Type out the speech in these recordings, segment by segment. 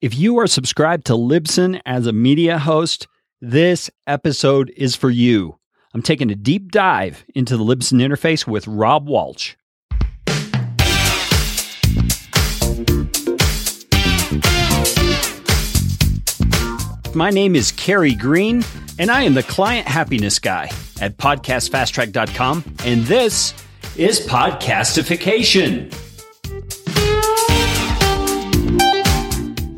If you are subscribed to Libsyn as a media host, this episode is for you. I'm taking a deep dive into the Libsyn interface with Rob Walch. My name is Kerry Green, and I am the client happiness guy at podcastfasttrack.com, and this is Podcastification.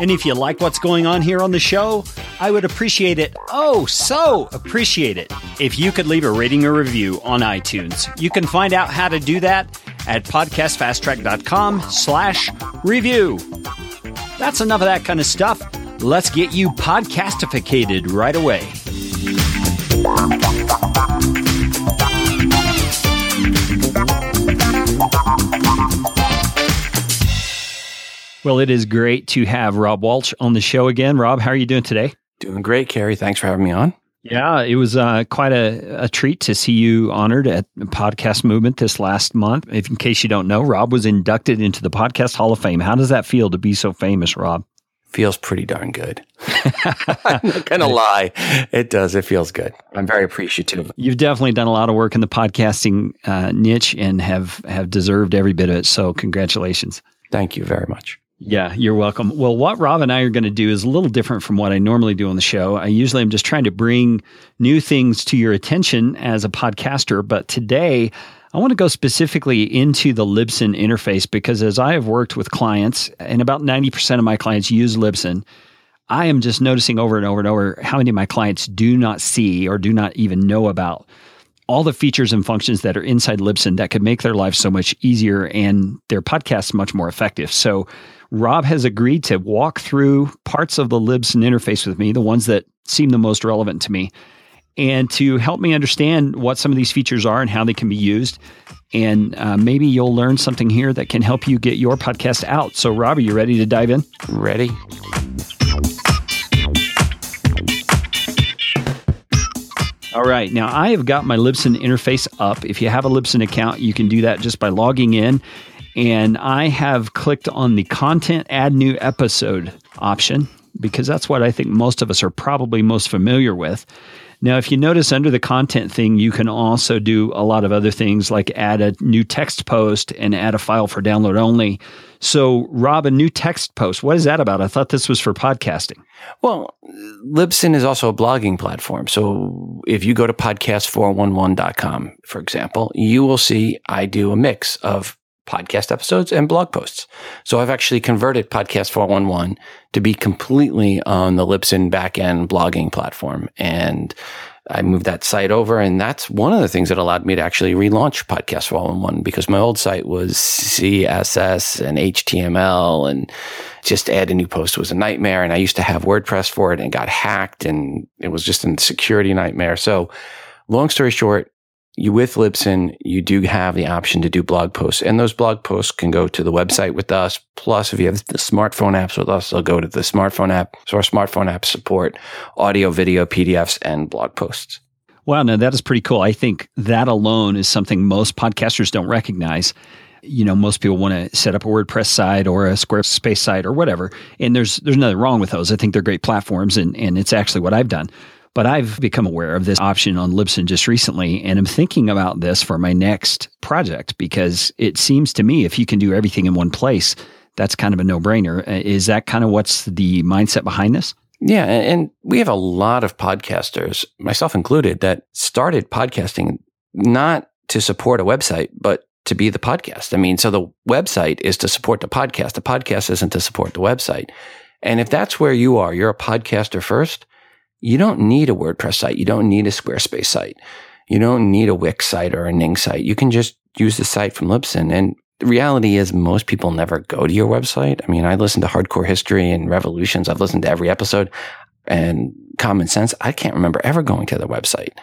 And if you like what's going on here on the show, I would appreciate it, oh, so appreciate it, if you could leave a rating or review on iTunes. You can find out how to do that at podcastfasttrack.com slash review. That's enough of that kind of stuff. Let's get you podcastificated right away. Well, it is great to have Rob Walch on the show again. Rob, how are you doing today? Doing great, Kerry. Thanks for having me on. Yeah, it was uh, quite a, a treat to see you honored at Podcast Movement this last month. If, in case you don't know, Rob was inducted into the Podcast Hall of Fame. How does that feel to be so famous, Rob? Feels pretty darn good. I'm not going to lie. It does. It feels good. I'm very appreciative. You've definitely done a lot of work in the podcasting uh, niche and have, have deserved every bit of it. So, congratulations. Thank you very much. Yeah, you're welcome. Well, what Rob and I are going to do is a little different from what I normally do on the show. I usually am just trying to bring new things to your attention as a podcaster, but today I want to go specifically into the Libsyn interface because as I have worked with clients, and about 90% of my clients use Libsyn, I am just noticing over and over and over how many of my clients do not see or do not even know about all the features and functions that are inside Libsyn that could make their life so much easier and their podcasts much more effective. So Rob has agreed to walk through parts of the Libsyn interface with me, the ones that seem the most relevant to me, and to help me understand what some of these features are and how they can be used. And uh, maybe you'll learn something here that can help you get your podcast out. So, Rob, are you ready to dive in? Ready. All right. Now, I have got my Libsyn interface up. If you have a Libsyn account, you can do that just by logging in and I have clicked on the content add new episode option because that's what I think most of us are probably most familiar with. Now, if you notice under the content thing, you can also do a lot of other things like add a new text post and add a file for download only. So, Rob, a new text post, what is that about? I thought this was for podcasting. Well, Libsyn is also a blogging platform. So, if you go to podcast411.com, for example, you will see I do a mix of podcast episodes and blog posts. So I've actually converted Podcast 411 to be completely on the Libsyn backend blogging platform. And I moved that site over. And that's one of the things that allowed me to actually relaunch Podcast 411 because my old site was CSS and HTML and just add a new post was a nightmare. And I used to have WordPress for it and got hacked and it was just a security nightmare. So long story short, you with Libsyn, you do have the option to do blog posts, and those blog posts can go to the website with us. Plus, if you have the smartphone apps with us, they'll go to the smartphone app. So our smartphone apps support audio, video, PDFs, and blog posts. Wow, now that is pretty cool. I think that alone is something most podcasters don't recognize. You know, most people want to set up a WordPress site or a Squarespace site or whatever, and there's there's nothing wrong with those. I think they're great platforms, and and it's actually what I've done. But I've become aware of this option on Libsyn just recently, and I'm thinking about this for my next project because it seems to me if you can do everything in one place, that's kind of a no brainer. Uh, is that kind of what's the mindset behind this? Yeah. And we have a lot of podcasters, myself included, that started podcasting not to support a website, but to be the podcast. I mean, so the website is to support the podcast. The podcast isn't to support the website. And if that's where you are, you're a podcaster first, you don't need a WordPress site. You don't need a Squarespace site. You don't need a Wix site or a Ning site. You can just use the site from Libsyn. And the reality is most people never go to your website. I mean, I listen to Hardcore History and Revolutions. I've listened to every episode and Common Sense. I can't remember ever going to the website.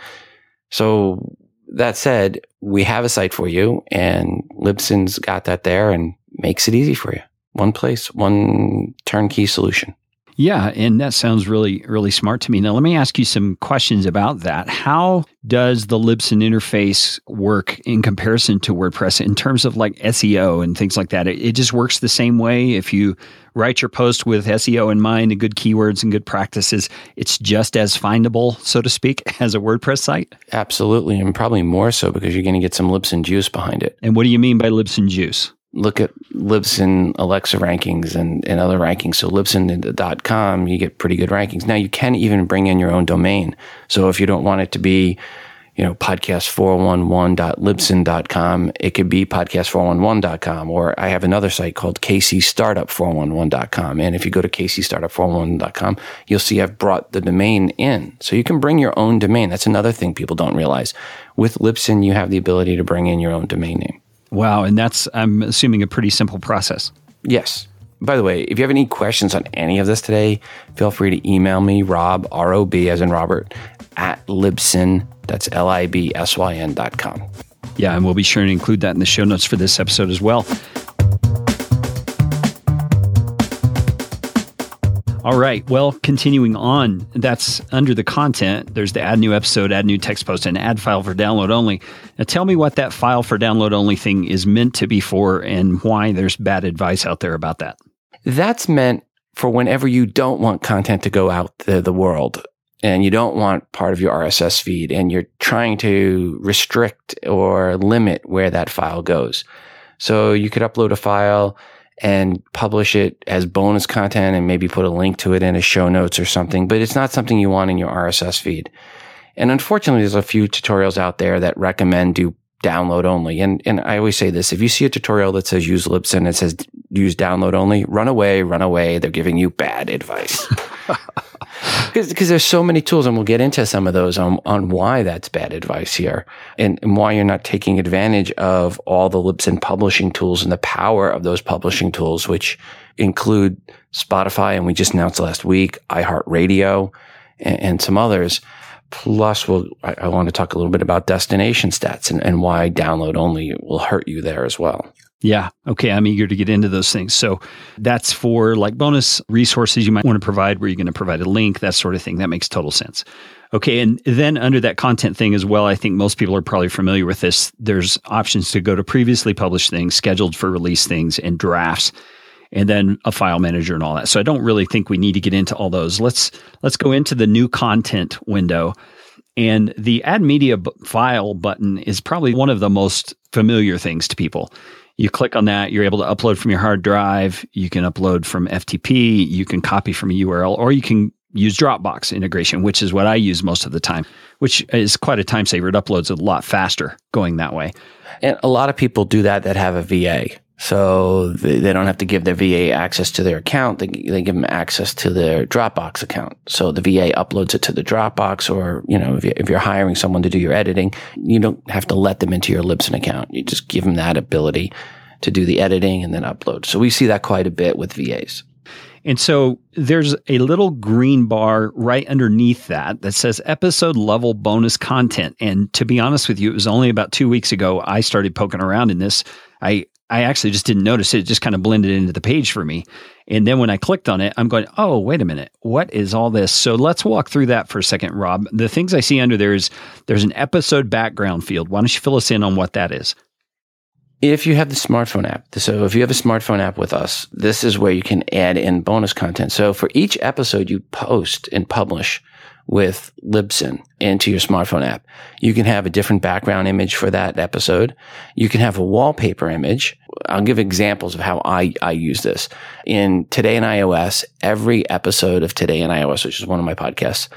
So that said, we have a site for you and Libsyn's got that there and makes it easy for you. One place, one turnkey solution. Yeah, and that sounds really, really smart to me. Now, let me ask you some questions about that. How does the Libsyn interface work in comparison to WordPress in terms of like SEO and things like that? It, it just works the same way. If you write your post with SEO in mind and good keywords and good practices, it's just as findable, so to speak, as a WordPress site? Absolutely, and probably more so because you're going to get some Libsyn juice behind it. And what do you mean by Libsyn juice? Look at Libsyn Alexa rankings and, and other rankings. So Libsyn.com, you get pretty good rankings. Now you can even bring in your own domain. So if you don't want it to be, you know, podcast411.libsyn.com, it could be podcast411.com. Or I have another site called kcstartup411.com. And if you go to kcstartup411.com, you'll see I've brought the domain in. So you can bring your own domain. That's another thing people don't realize. With Libsyn, you have the ability to bring in your own domain name. Wow. And that's, I'm assuming, a pretty simple process. Yes. By the way, if you have any questions on any of this today, feel free to email me, Rob, R O B as in Robert, at Libsyn, that's L I B S Y N dot com. Yeah, and we'll be sure to include that in the show notes for this episode as well. All right. Well, continuing on, that's under the content. There's the add new episode, add new text post, and add file for download only. Now, tell me what that file for download only thing is meant to be for and why there's bad advice out there about that. That's meant for whenever you don't want content to go out to the world and you don't want part of your RSS feed and you're trying to restrict or limit where that file goes. So you could upload a file and publish it as bonus content and maybe put a link to it in a show notes or something, but it's not something you want in your RSS feed. And unfortunately, there's a few tutorials out there that recommend do download only. And, and I always say this, if you see a tutorial that says use Libsyn, and it says use download only, run away, run away. They're giving you bad advice. Because there's so many tools, and we'll get into some of those on, on why that's bad advice here and, and why you're not taking advantage of all the Libsyn publishing tools and the power of those publishing tools, which include Spotify, and we just announced last week, iHeartRadio, and, and some others. Plus, we'll, I, I, want to talk a little bit about destination stats and, and why download only will hurt you there as well. Yeah. Okay. I'm eager to get into those things. So that's for like bonus resources you might want to provide where you're going to provide a link, that sort of thing. That makes total sense. Okay. And then under that content thing as well, I think most people are probably familiar with this. There's options to go to previously published things, scheduled for release things, and drafts. And then a file manager and all that. So I don't really think we need to get into all those. Let's let's go into the new content window. And the add media file button is probably one of the most familiar things to people. You click on that, you're able to upload from your hard drive. You can upload from FTP, you can copy from a URL, or you can use Dropbox integration, which is what I use most of the time, which is quite a time saver. It uploads a lot faster going that way. And a lot of people do that that have a VA. So they, don't have to give their VA access to their account. They, they give them access to their Dropbox account. So the VA uploads it to the Dropbox or, you know, if, you, if you're hiring someone to do your editing, you don't have to let them into your Libsyn account. You just give them that ability to do the editing and then upload. So we see that quite a bit with VAs. And so there's a little green bar right underneath that that says episode level bonus content. And to be honest with you, it was only about two weeks ago I started poking around in this. I I actually just didn't notice it. It just kind of blended into the page for me. And then when I clicked on it, I'm going, oh, wait a minute. What is all this? So let's walk through that for a second, Rob. The things I see under there is there's an episode background field. Why don't you fill us in on what that is? If you have the smartphone app, so if you have a smartphone app with us, this is where you can add in bonus content. So for each episode you post and publish, with Libsyn into your smartphone app. You can have a different background image for that episode. You can have a wallpaper image. I'll give examples of how I, I use this. In Today in iOS, every episode of Today in iOS, which is one of my podcasts,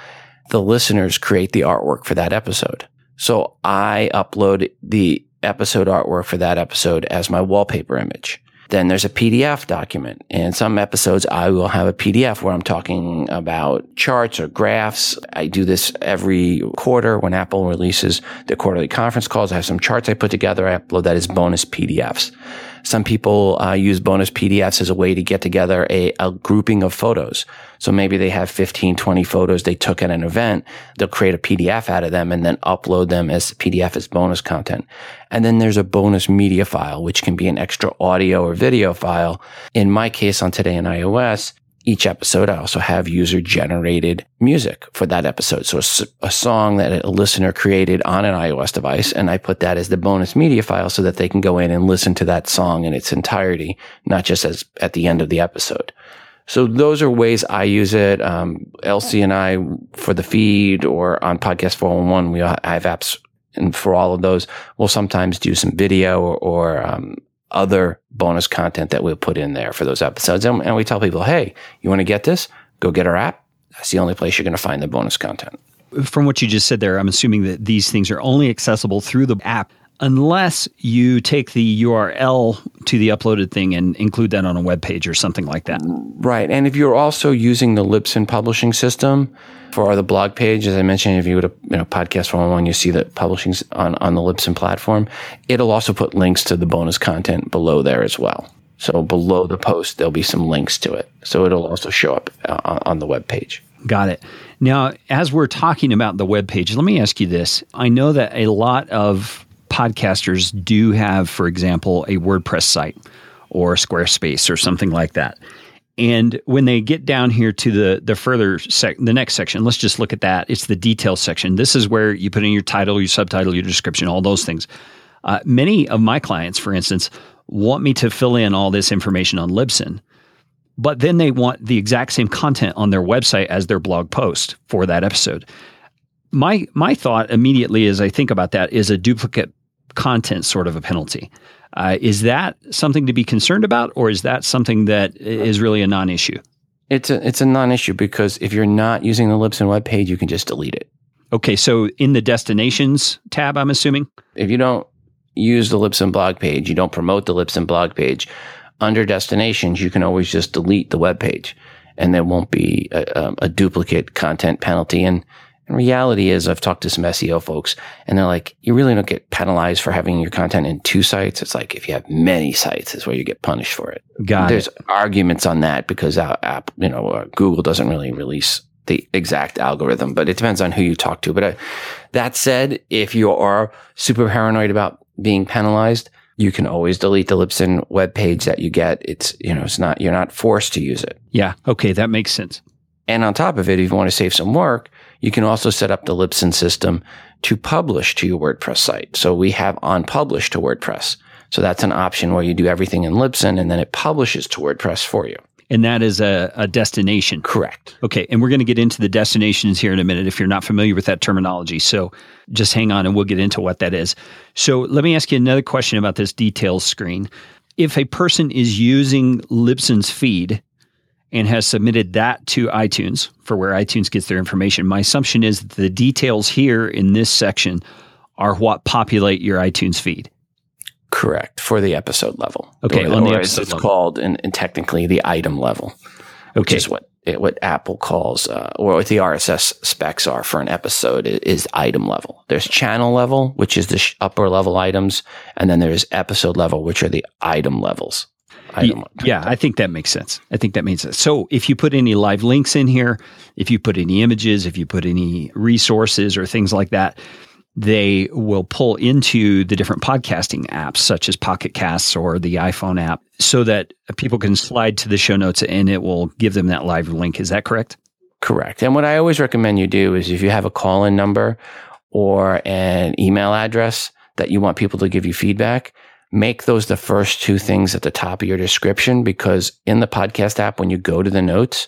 the listeners create the artwork for that episode. So I upload the episode artwork for that episode as my wallpaper image. Then there's a PDF document. In some episodes, I will have a PDF where I'm talking about charts or graphs. I do this every quarter when Apple releases the quarterly conference calls. I have some charts I put together. I upload that as bonus PDFs. Some people uh, use bonus PDFs as a way to get together a, a grouping of photos. So maybe they have 15, 20 photos they took at an event. They'll create a PDF out of them and then upload them as PDF as bonus content. And then there's a bonus media file, which can be an extra audio or video file. In my case on Today in iOS, each episode, I also have user generated music for that episode. So a, a, song that a listener created on an iOS device. And I put that as the bonus media file so that they can go in and listen to that song in its entirety, not just as at the end of the episode. So those are ways I use it. Um, Elsie and I for the feed or on podcast 411, we have apps and for all of those, we'll sometimes do some video or, or um, other bonus content that we'll put in there for those episodes. And, and we tell people, hey, you want to get this? Go get our app. That's the only place you're going to find the bonus content. From what you just said there, I'm assuming that these things are only accessible through the app unless you take the URL to the uploaded thing and include that on a web page or something like that. Right. And if you're also using the Libsyn publishing system for the blog page, as I mentioned, if you go to you know, Podcast 101, you see the publishing on, on the Libsyn platform. It'll also put links to the bonus content below there as well. So below the post, there'll be some links to it. So it'll also show up uh, on the web page. Got it. Now, as we're talking about the web page, let me ask you this. I know that a lot of podcasters do have, for example, a WordPress site or Squarespace or something like that. And when they get down here to the the further sec, the next section, let's just look at that. It's the details section. This is where you put in your title, your subtitle, your description, all those things. Uh, many of my clients, for instance, want me to fill in all this information on Libsyn, but then they want the exact same content on their website as their blog post for that episode. My my thought immediately as I think about that is a duplicate content sort of a penalty. Uh, is that something to be concerned about, or is that something that is really a non-issue? It's a it's a non-issue because if you're not using the Libsyn web page, you can just delete it. Okay, so in the destinations tab, I'm assuming if you don't use the Libsyn blog page, you don't promote the Libsyn blog page under destinations, you can always just delete the web page, and there won't be a, a duplicate content penalty. And and reality is, I've talked to some SEO folks and they're like, you really don't get penalized for having your content in two sites. It's like if you have many sites is where you get punished for it. Got There's it. arguments on that because our app, you know, uh, Google doesn't really release the exact algorithm, but it depends on who you talk to. But uh, that said, if you are super paranoid about being penalized, you can always delete the Libsyn web page that you get. It's, you know, it's not, you're not forced to use it. Yeah. Okay. That makes sense. And on top of it, if you want to save some work, you can also set up the Libsyn system to publish to your WordPress site. So we have on publish to WordPress. So that's an option where you do everything in Libsyn and then it publishes to WordPress for you. And that is a, a destination. Correct. Okay. And we're going to get into the destinations here in a minute if you're not familiar with that terminology. So just hang on and we'll get into what that is. So let me ask you another question about this details screen. If a person is using Libsyn's feed and has submitted that to iTunes for where iTunes gets their information. My assumption is that the details here in this section are what populate your iTunes feed. Correct for the episode level. Okay, or, on the episode it's level. called and, and, technically the item level, which okay. is what what Apple calls uh, or what the RSS specs are for an episode is item level. There's channel level, which is the sh- upper level items, and then there's episode level, which are the item levels. I yeah, I think that makes sense. I think that makes sense. So if you put any live links in here, if you put any images, if you put any resources or things like that, they will pull into the different podcasting apps such as Pocket Casts or the iPhone app so that people can slide to the show notes and it will give them that live link. Is that correct? Correct. And what I always recommend you do is if you have a call in number or an email address that you want people to give you feedback, make those the first two things at the top of your description because in the podcast app, when you go to the notes,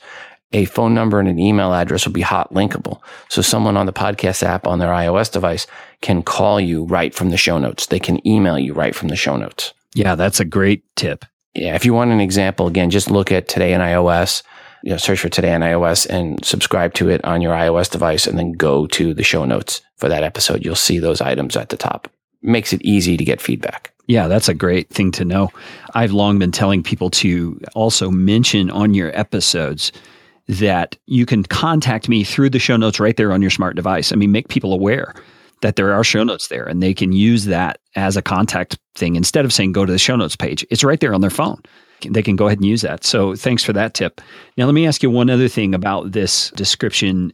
a phone number and an email address will be hot linkable. So someone on the podcast app on their iOS device can call you right from the show notes. They can email you right from the show notes. Yeah, that's a great tip. Yeah. If you want an example, again, just look at today in iOS, you know, search for today in iOS and subscribe to it on your iOS device and then go to the show notes for that episode. You'll see those items at the top. Makes it easy to get feedback. Yeah, that's a great thing to know. I've long been telling people to also mention on your episodes that you can contact me through the show notes right there on your smart device. I mean, make people aware that there are show notes there and they can use that as a contact thing instead of saying go to the show notes page. It's right there on their phone. They can go ahead and use that. So thanks for that tip. Now, let me ask you one other thing about this description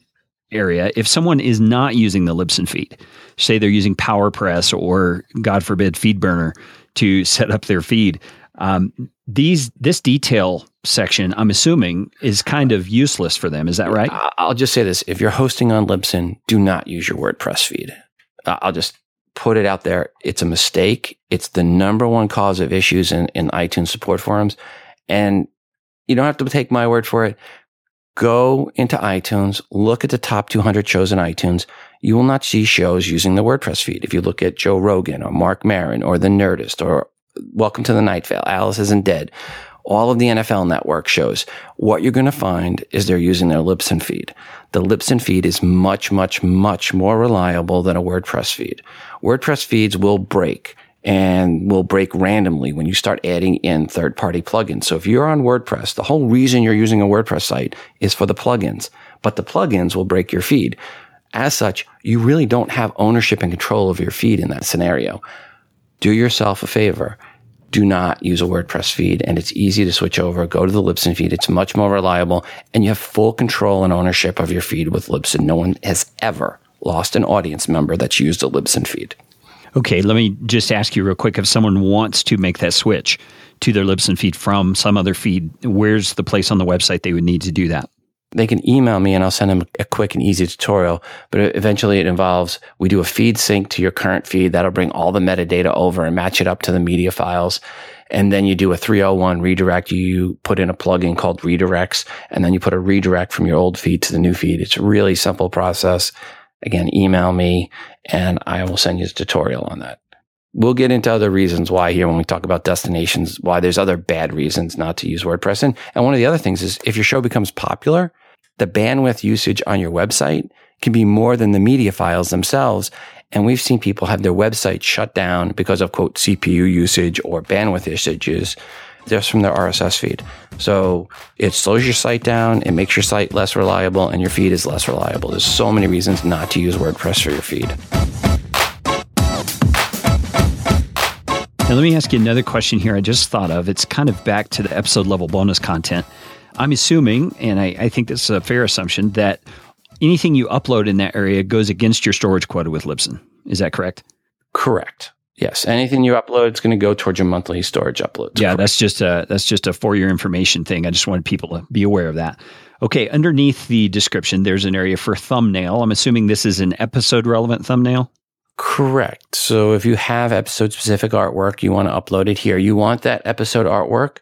area. If someone is not using the Libsyn feed, say they're using PowerPress or, God forbid, FeedBurner to set up their feed, um, these this detail section, I'm assuming, is kind of useless for them. Is that right? I'll just say this: if you're hosting on Libsyn, do not use your WordPress feed. I'll just put it out there. It's a mistake. It's the number one cause of issues in, in iTunes support forums. And you don't have to take my word for it. Go into iTunes, look at the top 200 shows in iTunes. You will not see shows using the WordPress feed. If you look at Joe Rogan or Marc Maron or The Nerdist or Welcome to the Night Vale, Alice Isn't Dead, all of the NFL network shows, what you're going to find is they're using their Libsyn feed. The Libsyn feed is much, much, much more reliable than a WordPress feed. WordPress feeds will break and will break randomly when you start adding in third party plugins. So if you're on WordPress, the whole reason you're using a WordPress site is for the plugins, but the plugins will break your feed. As such, you really don't have ownership and control of your feed in that scenario. Do yourself a favor do not use a WordPress feed and it's easy to switch over. Go to the Libsyn feed. It's much more reliable and you have full control and ownership of your feed with Libsyn. No one has ever lost an audience member that's used a Libsyn feed. Okay, let me just ask you real quick if someone wants to make that switch to their Libsyn feed from some other feed, where's the place on the website they would need to do that? they can email me and I'll send them a quick and easy tutorial. But eventually it involves, we do a feed sync to your current feed. That'll bring all the metadata over and match it up to the media files. And then you do a 301 redirect. You put in a plugin called redirects and then you put a redirect from your old feed to the new feed. It's a really simple process. Again, email me and I will send you a tutorial on that. We'll get into other reasons why here when we talk about destinations, why there's other bad reasons not to use WordPress. And, and one of the other things is if your show becomes popular, the bandwidth usage on your website can be more than the media files themselves. And we've seen people have their website shut down because of quote CPU usage or bandwidth usages just from their RSS feed. So it slows your site down, it makes your site less reliable, and your feed is less reliable. There's so many reasons not to use WordPress for your feed. Now, let me ask you another question here I just thought of. It's kind of back to the episode level bonus content. I'm assuming, and I, I think this is a fair assumption, that anything you upload in that area goes against your storage quota with Libsyn. Is that correct? Correct. Yes, anything you upload is going to go towards your monthly storage uploads. Yeah, that's just a that's just a for your information thing. I just wanted people to be aware of that. Okay, underneath the description, there's an area for thumbnail. I'm assuming this is an episode relevant thumbnail. Correct. So if you have episode specific artwork, you want to upload it here. You want that episode artwork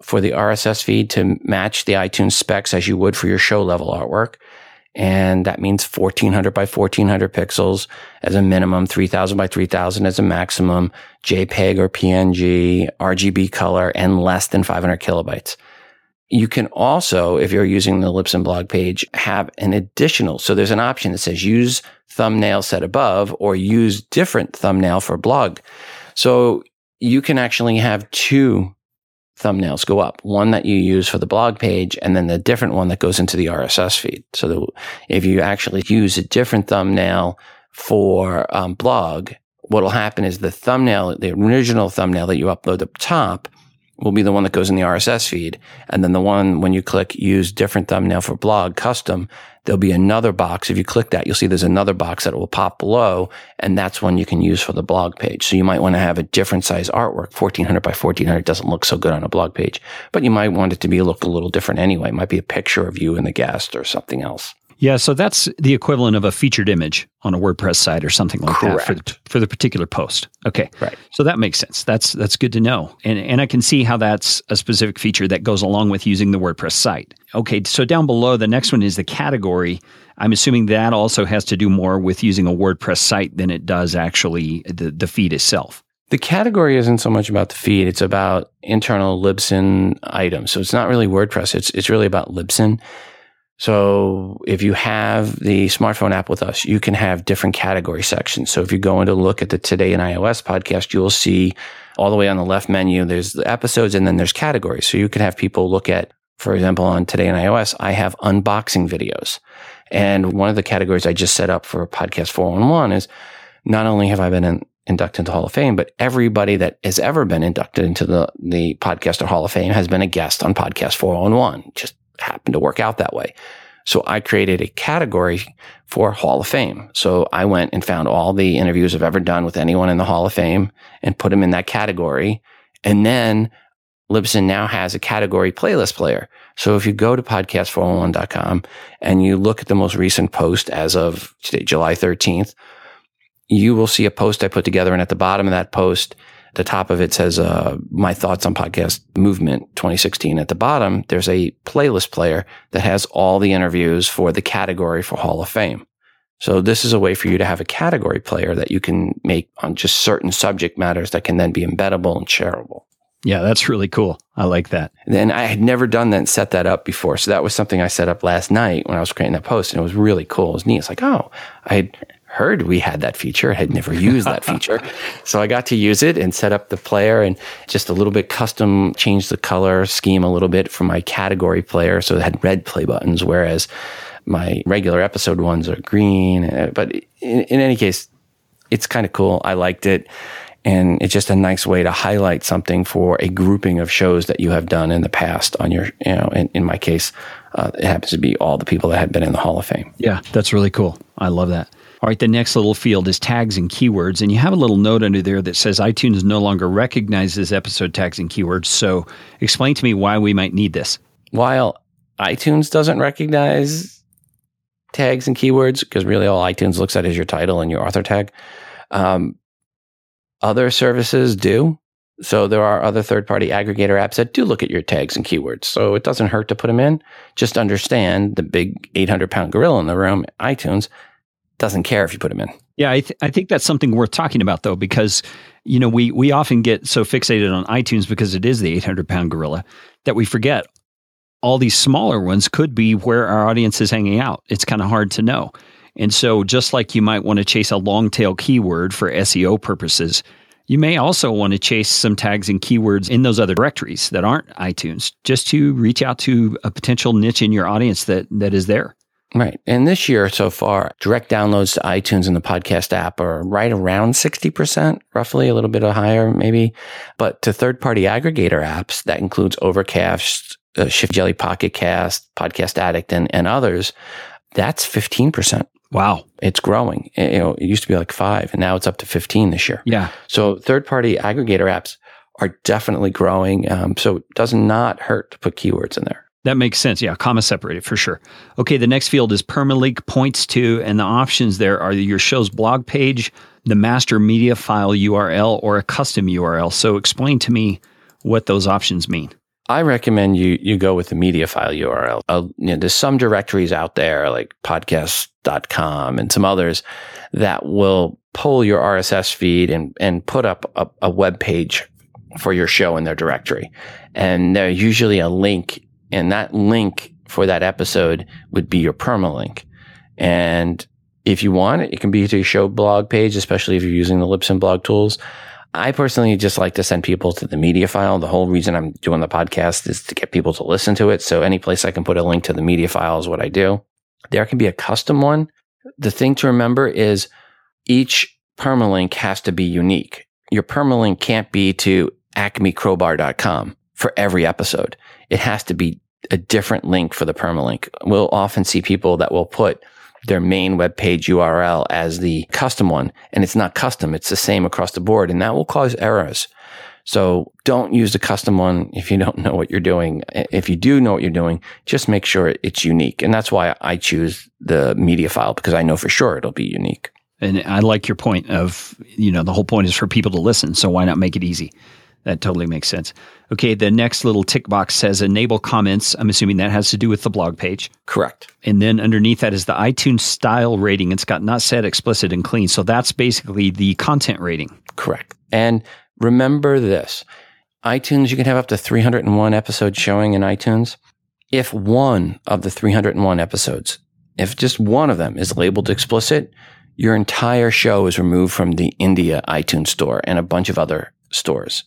for the RSS feed to match the iTunes specs as you would for your show level artwork. And that means 1400 by 1400 pixels as a minimum, 3000 by 3000 as a maximum, JPEG or PNG, RGB color, and less than 500 kilobytes. You can also, if you're using the Libsyn blog page, have an additional. So there's an option that says use thumbnail set above or use different thumbnail for blog. So you can actually have two thumbnails go up. One that you use for the blog page and then the different one that goes into the RSS feed. So if you actually use a different thumbnail for um, blog, what will happen is the thumbnail, the original thumbnail that you upload up top will be the one that goes in the RSS feed. And then the one when you click use different thumbnail for blog custom, there'll be another box. If you click that, you'll see there's another box that will pop below. And that's one you can use for the blog page. So you might want to have a different size artwork. 1400 by 1400 doesn't look so good on a blog page, but you might want it to be look a little different anyway. It might be a picture of you and the guest or something else. Yeah, so that's the equivalent of a featured image on a WordPress site or something like Correct. that for the, for the particular post. Okay, right. So that makes sense. That's that's good to know, and and I can see how that's a specific feature that goes along with using the WordPress site. Okay, so down below, the next one is the category. I'm assuming that also has to do more with using a WordPress site than it does actually the the feed itself. The category isn't so much about the feed; it's about internal Libsyn items. So it's not really WordPress. It's it's really about Libsyn so if you have the smartphone app with us, you can have different category sections. So if you go in to look at the Today in iOS podcast, you'll see all the way on the left menu, there's the episodes and then there's categories. So you can have people look at, for example, on Today in iOS, I have unboxing videos. And one of the categories I just set up for podcast 411 is not only have I been in, inducted into Hall of Fame, but everybody that has ever been inducted into the, the Podcaster Hall of Fame has been a guest on Podcast 411. Just happened to work out that way. So I created a category for Hall of Fame. So I went and found all the interviews I've ever done with anyone in the Hall of Fame and put them in that category. And then Libsyn now has a category playlist player. So if you go to podcast411.com and you look at the most recent post as of today, July 13th, you will see a post I put together. And at the bottom of that post, the top of it says, uh, my thoughts on podcast movement 2016. At the bottom, there's a playlist player that has all the interviews for the category for Hall of Fame. So this is a way for you to have a category player that you can make on just certain subject matters that can then be embeddable and shareable. Yeah, that's really cool. I like that. And I had never done that and set that up before. So that was something I set up last night when I was creating that post and it was really cool. It was neat. It's like, oh, I had heard we had that feature, I had never used that feature. So I got to use it and set up the player and just a little bit custom change the color scheme a little bit for my category player. So it had red play buttons, whereas my regular episode ones are green. But in, in any case, it's kind of cool. I liked it. And it's just a nice way to highlight something for a grouping of shows that you have done in the past on your, you know, in, in my case, uh, it happens to be all the people that have been in the Hall of Fame. Yeah, that's really cool. I love that. All right, the next little field is tags and keywords. And you have a little note under there that says iTunes no longer recognizes episode tags and keywords. So explain to me why we might need this. While iTunes doesn't recognize tags and keywords, because really all iTunes looks at is your title and your author tag, um, other services do. So there are other third party aggregator apps that do look at your tags and keywords. So it doesn't hurt to put them in. Just understand the big 800 pound gorilla in the room, iTunes, doesn't care if you put them in. Yeah, I, th- I think that's something worth talking about though, because you know we we often get so fixated on iTunes because it is the 800 pound gorilla that we forget all these smaller ones could be where our audience is hanging out. It's kind of hard to know. And so, just like you might want to chase a long tail keyword for SEO purposes, you may also want to chase some tags and keywords in those other directories that aren't iTunes, just to reach out to a potential niche in your audience that that is there. Right. And this year so far, direct downloads to iTunes and the podcast app are right around 60%, roughly a little bit higher, maybe. But to third party aggregator apps, that includes Overcast, uh, Shifty Jelly Pocket Cast, Podcast Addict, and, and others, that's 15%. Wow. It's growing. You know, it used to be like five and now it's up to 15 this year. Yeah. So third party aggregator apps are definitely growing. Um, so it does not hurt to put keywords in there. That makes sense. Yeah, comma separated for sure. Okay, the next field is permalink points to, and the options there are your show's blog page, the master media file URL, or a custom URL. So explain to me what those options mean. I recommend you you go with the media file URL. Uh, you know, there's some directories out there like podcast.com and some others that will pull your RSS feed and, and put up a, a web page for your show in their directory. And there's usually a link and that link for that episode would be your permalink. And if you want it, it can be to your show blog page, especially if you're using the Libsyn blog tools. I personally just like to send people to the media file. The whole reason I'm doing the podcast is to get people to listen to it. So any place I can put a link to the media file is what I do. There can be a custom one. The thing to remember is each permalink has to be unique. Your permalink can't be to acmecrowbar.com for every episode. It has to be a different link for the permalink. We'll often see people that will put their main web page URL as the custom one, and it's not custom. It's the same across the board, and that will cause errors. So don't use the custom one if you don't know what you're doing. If you do know what you're doing, just make sure it's unique. And that's why I choose the media file because I know for sure it'll be unique. And I like your point of, you know, the whole point is for people to listen. So why not make it easy? That totally makes sense. Okay, the next little tick box says enable comments. I'm assuming that has to do with the blog page. Correct. And then underneath that is the iTunes style rating. It's got not set, explicit, and clean. So that's basically the content rating. Correct. And remember this iTunes, you can have up to 301 episodes showing in iTunes. If one of the 301 episodes, if just one of them is labeled explicit, your entire show is removed from the India iTunes store and a bunch of other stores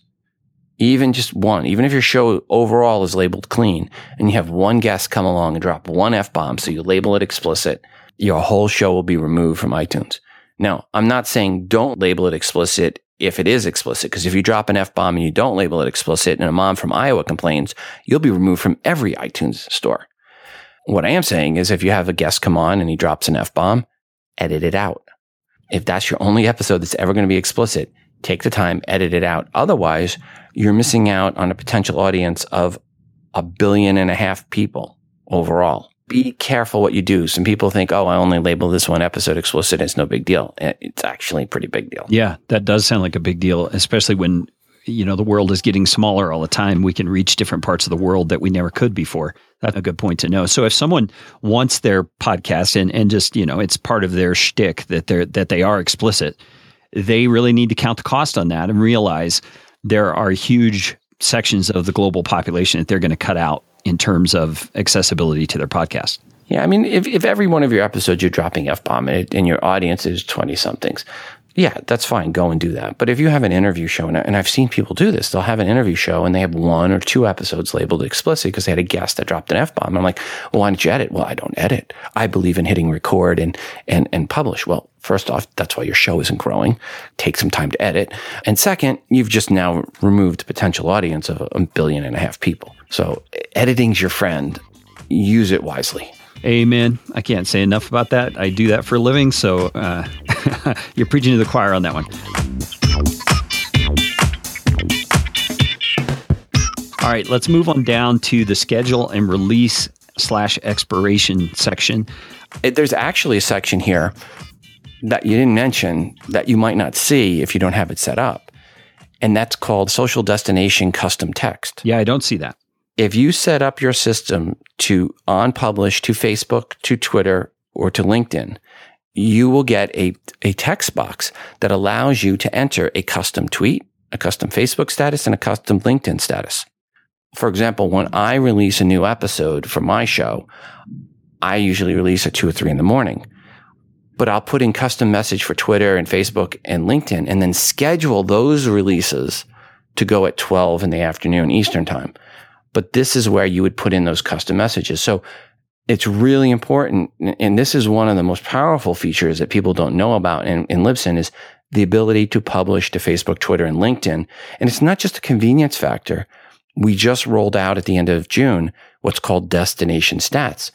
even just one, even if your show overall is labeled clean and you have one guest come along and drop one F bomb, so you label it explicit, your whole show will be removed from iTunes. Now, I'm not saying don't label it explicit if it is explicit, because if you drop an F bomb and you don't label it explicit and a mom from Iowa complains, you'll be removed from every iTunes store. What I am saying is if you have a guest come on and he drops an F bomb, edit it out. If that's your only episode that's ever going to be explicit, take the time, edit it out. Otherwise, you're missing out on a potential audience of a billion and a half people overall. Be careful what you do. Some people think, oh, I only label this one episode explicit. It's no big deal. Eh, it's actually a pretty big deal. Yeah, that does sound like a big deal, especially when you know the world is getting smaller all the time. We can reach different parts of the world that we never could before. That's a good point to know. So if someone wants their podcast and and just you know it's part of their shtick that they're that they are explicit, they really need to count the cost on that and realize there are huge sections of the global population that they're going to cut out in terms of accessibility to their podcast. Yeah, I mean, if, if every one of your episodes you're dropping F bomb and, and your audience is 20 somethings, yeah, that's fine. Go and do that. But if you have an interview show, and I've seen people do this, they'll have an interview show and they have one or two episodes labeled explicit because they had a guest that dropped an F bomb. I'm like, well, why don't you edit? Well, I don't edit. I believe in hitting record and, and, and publish. Well, first off, that's why your show isn't growing. Take some time to edit. And second, you've just now removed the potential audience of a billion and a half people. So editing's your friend. Use it wisely. Amen. I can't say enough about that. I do that for a living, so uh, you're preaching to the choir on that one. All right, let's move on down to the schedule and release slash expiration section. There's actually a section here that you didn't mention that you might not see if you don't have it set up. And that's called social destination custom text. Yeah, I don't see that if you set up your system to on publish to Facebook, to Twitter, or to LinkedIn, you will get a, a text box that allows you to enter a custom tweet, a custom Facebook status, and a custom LinkedIn status. For example, when I release a new episode for my show, I usually release at two or three in the morning. But I'll put in custom message for Twitter and Facebook and LinkedIn and then schedule those releases to go at 12 in the afternoon Eastern time. But this is where you would put in those custom messages. So it's really important. And this is one of the most powerful features that people don't know about in, in Libsyn is the ability to publish to Facebook, Twitter, and LinkedIn. And it's not just a convenience factor. We just rolled out at the end of June what's called destination stats.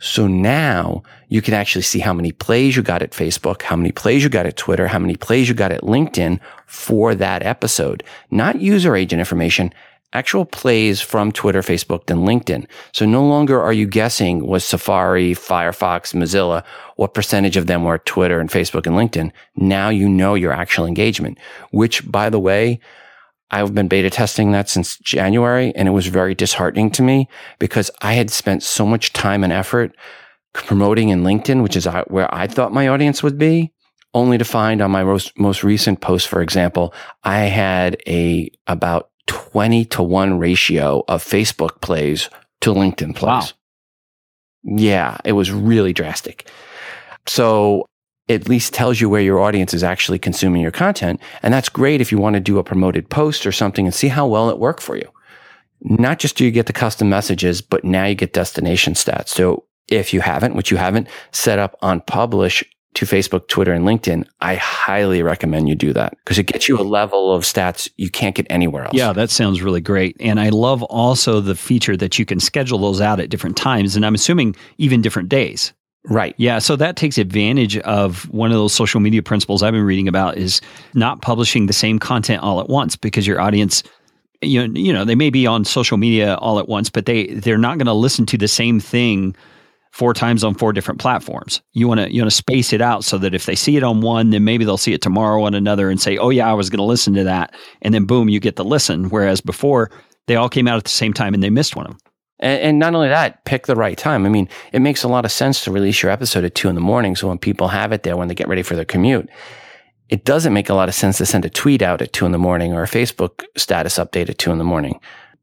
So now you can actually see how many plays you got at Facebook, how many plays you got at Twitter, how many plays you got at LinkedIn for that episode, not user agent information, actual plays from Twitter, Facebook, and LinkedIn. So no longer are you guessing was Safari, Firefox, Mozilla, what percentage of them were Twitter and Facebook and LinkedIn. Now you know your actual engagement, which by the way, I've been beta testing that since January and it was very disheartening to me because I had spent so much time and effort promoting in LinkedIn, which is uh, where I thought my audience would be only to find on my most, most recent post, for example, I had a about 20 to 1 ratio of Facebook plays to LinkedIn plays. Wow. Yeah, it was really drastic. So at least tells you where your audience is actually consuming your content. And that's great if you want to do a promoted post or something and see how well it worked for you. Not just do you get the custom messages, but now you get destination stats. So if you haven't, which you haven't set up on publish to Facebook, Twitter, and LinkedIn, I highly recommend you do that because it gets you a level of stats you can't get anywhere else. Yeah, that sounds really great. And I love also the feature that you can schedule those out at different times. And I'm assuming even different days. Right. Yeah. So that takes advantage of one of those social media principles I've been reading about is not publishing the same content all at once because your audience you know, you know, they may be on social media all at once, but they they're not going to listen to the same thing four times on four different platforms. You want to you want to space it out so that if they see it on one, then maybe they'll see it tomorrow on another and say, "Oh yeah, I was going to listen to that," and then boom, you get the listen. Whereas before, they all came out at the same time and they missed one of them. And, and not only that, pick the right time. I mean, it makes a lot of sense to release your episode at two in the morning, so when people have it there when they get ready for their commute. It doesn't make a lot of sense to send a tweet out at two in the morning or a Facebook status update at two in the morning.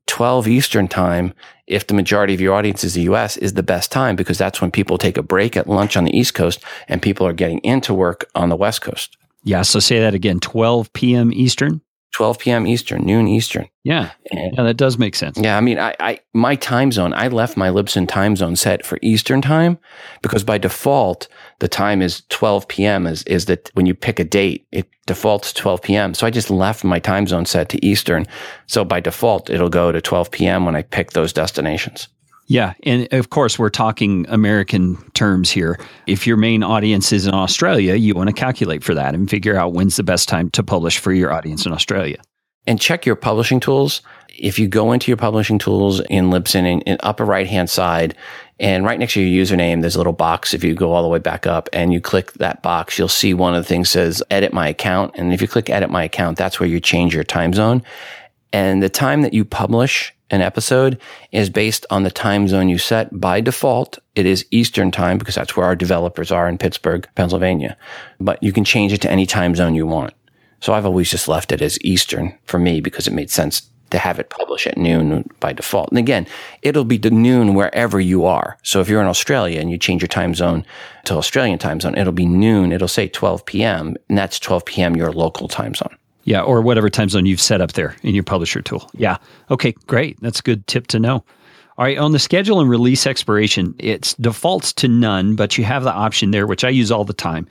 12 Eastern time, if the majority of your audience is the US, is the best time because that's when people take a break at lunch on the East Coast and people are getting into work on the West Coast. Yeah. So say that again 12 p.m. Eastern. 12 p.m. Eastern, noon Eastern. Yeah. And- Yeah, that does make sense. yeah, I mean, I, I my time zone, I left my Libsyn time zone set for Eastern time because by default, the time is 12 p.m. is is that when you pick a date, it defaults 12 p.m. So I just left my time zone set to Eastern. So by default, it'll go to 12 p.m. when I pick those destinations. Yeah. And of course, we're talking American terms here. If your main audience is in Australia, you want to calculate for that and figure out when's the best time to publish for your audience in Australia. and check your publishing tools. If you go into your publishing tools in Libsyn in, in upper right hand side and right next to your username, there's a little box. If you go all the way back up and you click that box, you'll see one of the things says edit my account. And if you click edit my account, that's where you change your time zone. And the time that you publish an episode is based on the time zone you set by default. It is Eastern time because that's where our developers are in Pittsburgh, Pennsylvania. But you can change it to any time zone you want. So I've always just left it as Eastern for me because it made sense to have it publish at noon by default. And again, it'll be to noon wherever you are. So if you're in Australia and you change your time zone to Australian time zone, it'll be noon. It'll say 12 p.m. and that's 12 p.m. your local time zone. Yeah. Or whatever time zone you've set up there in your publisher tool. Yeah. Okay. Great. That's a good tip to know. All right. On the schedule and release expiration, it defaults to none, but you have the option there, which I use all the time,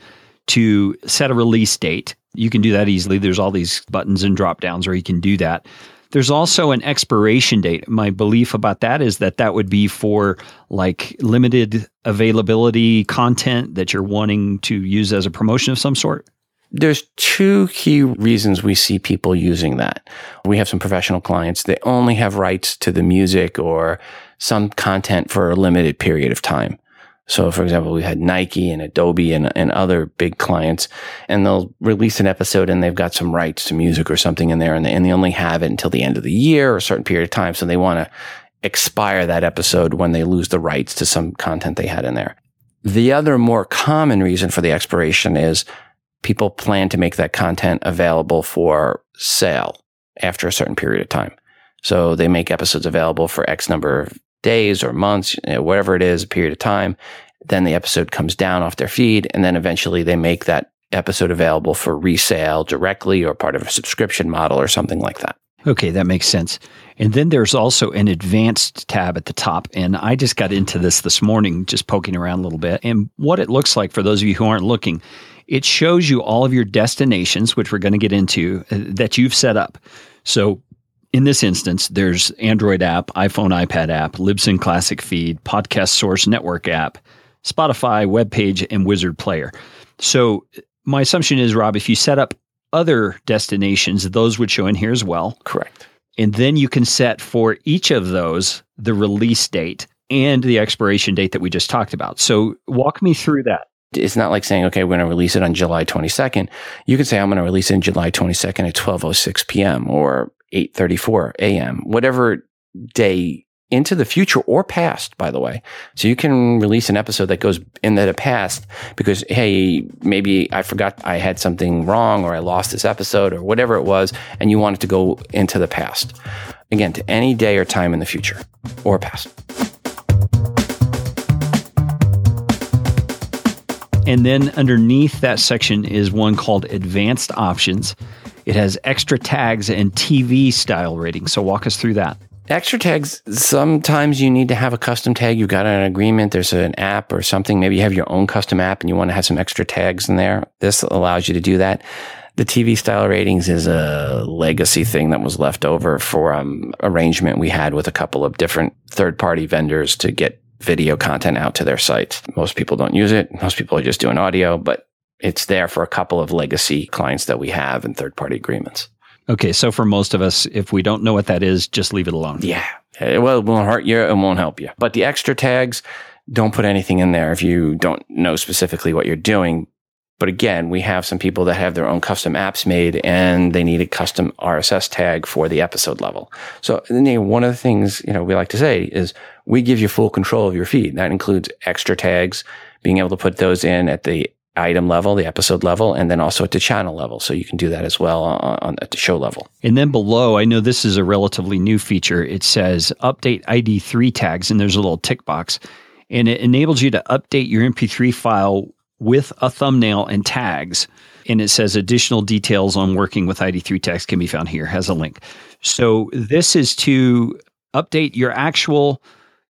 to set a release date. You can do that easily. There's all these buttons and drop downs where you can do that. There's also an expiration date. My belief about that is that that would be for like limited availability content that you're wanting to use as a promotion of some sort. There's two key reasons we see people using that. We have some professional clients. They only have rights to the music or some content for a limited period of time. So, for example, we had Nike and Adobe and, and other big clients, and they'll release an episode and they've got some rights to music or something in there, and they, and they only have it until the end of the year or a certain period of time. So they want to expire that episode when they lose the rights to some content they had in there. The other more common reason for the expiration is people plan to make that content available for sale after a certain period of time. So they make episodes available for X number of days or months, you know, whatever it is, a period of time. Then the episode comes down off their feed. And then eventually they make that episode available for resale directly or part of a subscription model or something like that. Okay, that makes sense. And then there's also an advanced tab at the top. And I just got into this this morning, just poking around a little bit. And what it looks like for those of you who aren't looking, it shows you all of your destinations, which we're going to get into, uh, that you've set up. So in this instance, there's Android app, iPhone, iPad app, Libsyn Classic Feed, Podcast Source Network app, Spotify, web page, and Wizard Player. So my assumption is, Rob, if you set up other destinations, those would show in here as well. Correct. And then you can set for each of those the release date and the expiration date that we just talked about. So walk me through that. It's not like saying, okay, we're going to release it on July 22nd. You can say, I'm going to release it on July 22nd at 12.06 p.m. or 8.34 a.m., whatever day into the future or past, by the way. So you can release an episode that goes in the past because, hey, maybe I forgot I had something wrong or I lost this episode or whatever it was, and you want it to go into the past. Again, to any day or time in the future or past. And then underneath that section is one called Advanced Options. It has extra tags and TV style ratings. So walk us through that. Extra tags, sometimes you need to have a custom tag. You've got an agreement, there's an app or something. Maybe you have your own custom app and you want to have some extra tags in there. This allows you to do that. The TV style ratings is a legacy thing that was left over for um, arrangement we had with a couple of different third party vendors to get video content out to their sites. Most people don't use it. Most people are just doing audio, but it's there for a couple of legacy clients that we have in third party agreements. Okay, so for most of us, if we don't know what that is, just leave it alone. Yeah. Well, it won't hurt you. It won't help you. But the extra tags, don't put anything in there if you don't know specifically what you're doing. But again, we have some people that have their own custom apps made and they need a custom RSS tag for the episode level. So one of the things, you know, we like to say is we give you full control of your feed. That includes extra tags, being able to put those in at the item level, the episode level, and then also at the channel level. So you can do that as well on, on at the show level. And then below, I know this is a relatively new feature. It says update ID3 tags, and there's a little tick box, and it enables you to update your MP3 file with a thumbnail and tags. And it says additional details on working with ID3 tags can be found here, has a link. So this is to update your actual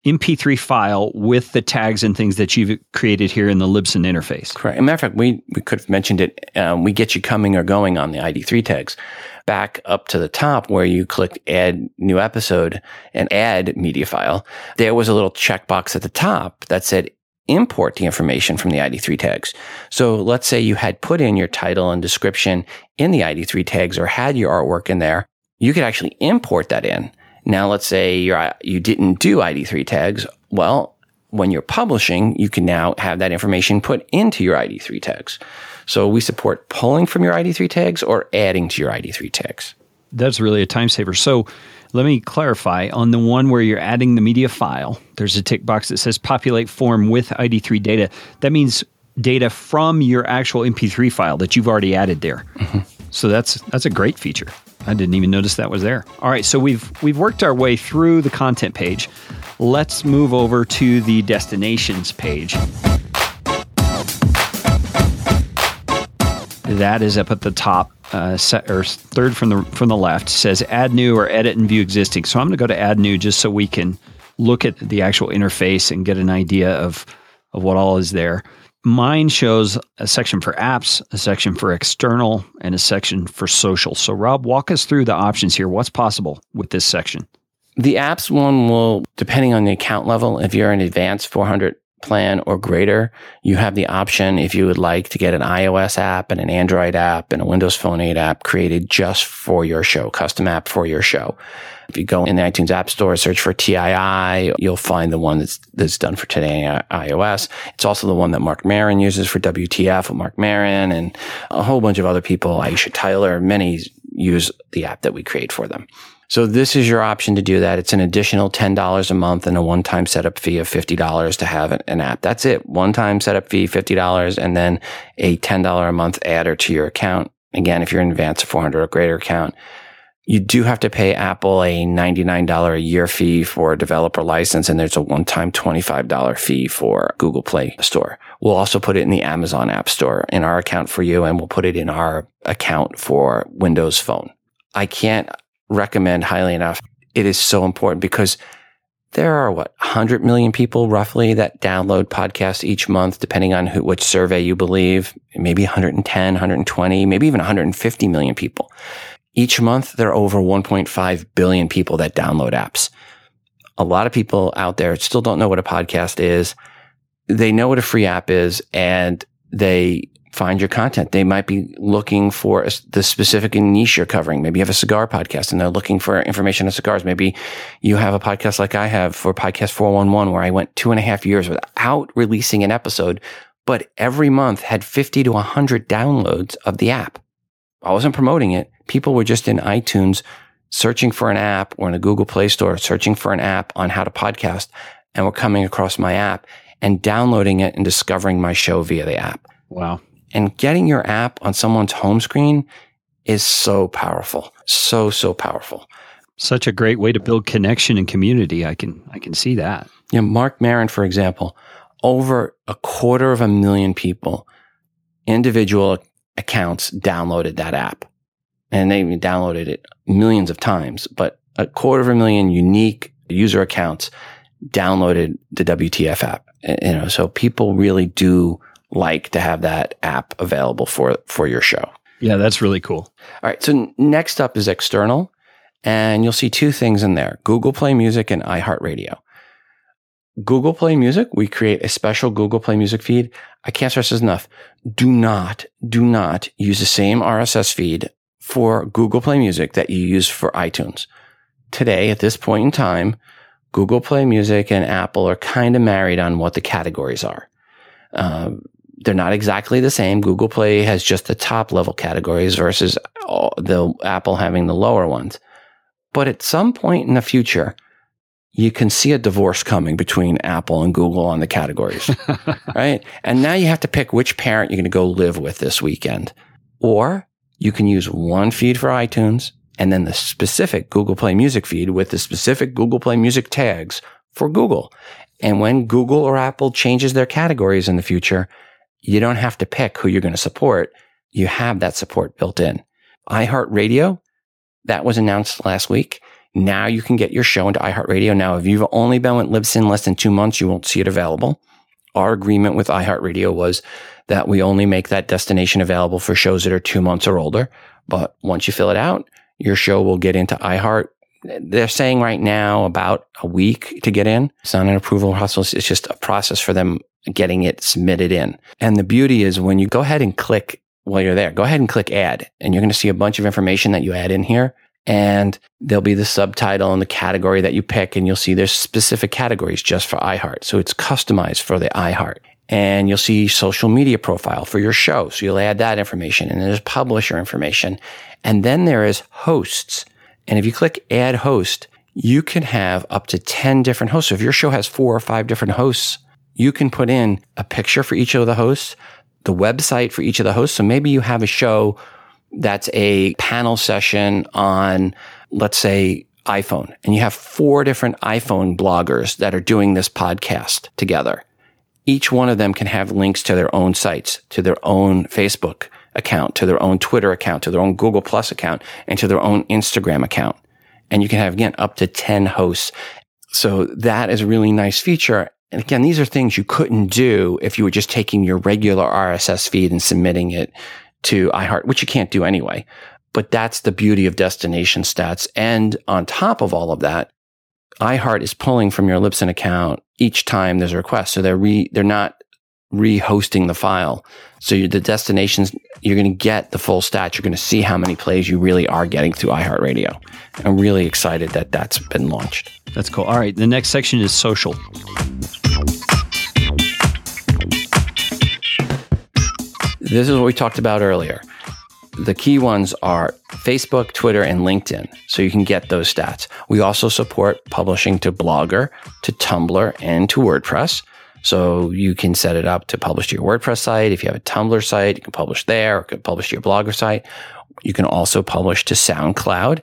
MP3 file with the tags and things that you've created here in the Libsyn interface. Correct. As a matter of fact, we, we could have mentioned it. Um, we get you coming or going on the ID3 tags. Back up to the top where you clicked add new episode and add media file, there was a little checkbox at the top that said import the information from the ID3 tags. So let's say you had put in your title and description in the ID3 tags or had your artwork in there. You could actually import that in. Now, let's say you're, you didn't do ID3 tags. Well, when you're publishing, you can now have that information put into your ID3 tags. So we support pulling from your ID3 tags or adding to your ID3 tags. That's really a time saver. So let me clarify on the one where you're adding the media file, there's a tick box that says populate form with ID3 data. That means data from your actual MP3 file that you've already added there. Mm-hmm. So that's that's a great feature. I didn't even notice that was there. All right, so we've we've worked our way through the content page. Let's move over to the destinations page. That is up at the top, uh, set, or third from the from the left. Says add new or edit and view existing. So I'm going to go to add new just so we can look at the actual interface and get an idea of of what all is there. Mine shows a section for apps, a section for external, and a section for social. So, Rob, walk us through the options here. What's possible with this section? The apps one will, depending on the account level, if you're an advanced 400 plan or greater, you have the option if you would like to get an iOS app and an Android app and a Windows Phone 8 app created just for your show, custom app for your show. If you go in the iTunes App Store, search for TII, you'll find the one that's, that's done for today iOS. It's also the one that Marc Maron uses for WTF with Marc Maron and a whole bunch of other people. Aisha Tyler, many use the app that we create for them. So this is your option to do that. It's an additional $10 a month and a one-time setup fee of $50 to have an app. That's it. One-time setup fee, $50, and then a $10 a month adder to your account. Again, if you're in advance of 400 or greater account, you do have to pay Apple a $99 a year fee for a developer license, and there's a one-time $25 fee for Google Play Store. We'll also put it in the Amazon App Store in our account for you, and we'll put it in our account for Windows Phone. I can't recommend highly enough. It is so important because there are what 100 million people roughly that download podcasts each month, depending on who, which survey you believe, maybe 110, 120, maybe even 150 million people. Each month, there are over 1.5 billion people that download apps. A lot of people out there still don't know what a podcast is. They know what a free app is and they find your content. They might be looking for the specific niche you're covering. Maybe you have a cigar podcast and they're looking for information on cigars. Maybe you have a podcast like I have for podcast 411 where I went two and a half years without releasing an episode, but every month had 50 to 100 downloads of the app. I wasn't promoting it. People were just in iTunes searching for an app or in the Google Play Store, searching for an app on how to podcast and were coming across my app and downloading it and discovering my show via the app. Wow. And getting your app on someone's home screen is so powerful. So, so powerful. Such a great way to build connection and community. I can I can see that. Yeah, Marc Maron, for example, over a quarter of a million people, individual accounts downloaded that app. And they downloaded it millions of times, but a quarter of a million unique user accounts downloaded the WTF app. You know, so people really do like to have that app available for, for your show. Yeah, that's really cool. All right. So next up is external. And you'll see two things in there Google Play Music and iHeartRadio. Google Play Music, we create a special Google Play Music feed. I can't stress this enough. Do not, do not use the same RSS feed for Google Play Music that you use for iTunes. Today, at this point in time, Google Play Music and Apple are kind of married on what the categories are. Um, they're not exactly the same. Google Play has just the top level categories versus the Apple having the lower ones. But at some point in the future, you can see a divorce coming between Apple and Google on the categories, right? And now you have to pick which parent you're going to go live with this weekend. Or you can use one feed for iTunes and then the specific Google Play Music feed with the specific Google Play Music tags for Google. And when Google or Apple changes their categories in the future, you don't have to pick who you're going to support. You have that support built in. iHeartRadio, that was announced last week. Now you can get your show into iHeartRadio. Now, if you've only been with Libsyn less than two months, you won't see it available. Our agreement with iHeartRadio was that we only make that destination available for shows that are two months or older. But once you fill it out, your show will get into iHeart. They're saying right now about a week to get in. It's not an approval process. It's just a process for them getting it submitted in. And the beauty is when you go ahead and click while you're there, go ahead and click add and you're going to see a bunch of information that you add in here and there'll be the subtitle and the category that you pick and you'll see there's specific categories just for iHeart. So it's customized for the iHeart and you'll see social media profile for your show. So you'll add that information and there's publisher information. And then there is hosts. And if you click add host, you can have up to 10 different hosts. So if your show has four or five different hosts, you can put in a picture for each of the hosts, the website for each of the hosts. So maybe you have a show that's a panel session on, let's say, iPhone, and you have four different iPhone bloggers that are doing this podcast together. Each one of them can have links to their own sites, to their own Facebook account, to their own Twitter account, to their own Google Plus account, and to their own Instagram account. And you can have, again, up to 10 hosts. So that is a really nice feature. And again, these are things you couldn't do if you were just taking your regular RSS feed and submitting it to iHeart, which you can't do anyway. But that's the beauty of destination stats. And on top of all of that, iHeart is pulling from your Libsyn account each time there's a request. So they're re, they're not re-hosting the file. So the destinations, you're going to get the full stats. You're going to see how many plays you really are getting through iHeartRadio. I'm really excited that that's been launched. That's cool. All right. The next section is social. This is what we talked about earlier. The key ones are Facebook, Twitter, and LinkedIn. So you can get those stats. We also support publishing to Blogger, to Tumblr, and to WordPress. So you can set it up to publish to your WordPress site. If you have a Tumblr site, you can publish there or can publish to your Blogger site. You can also publish to SoundCloud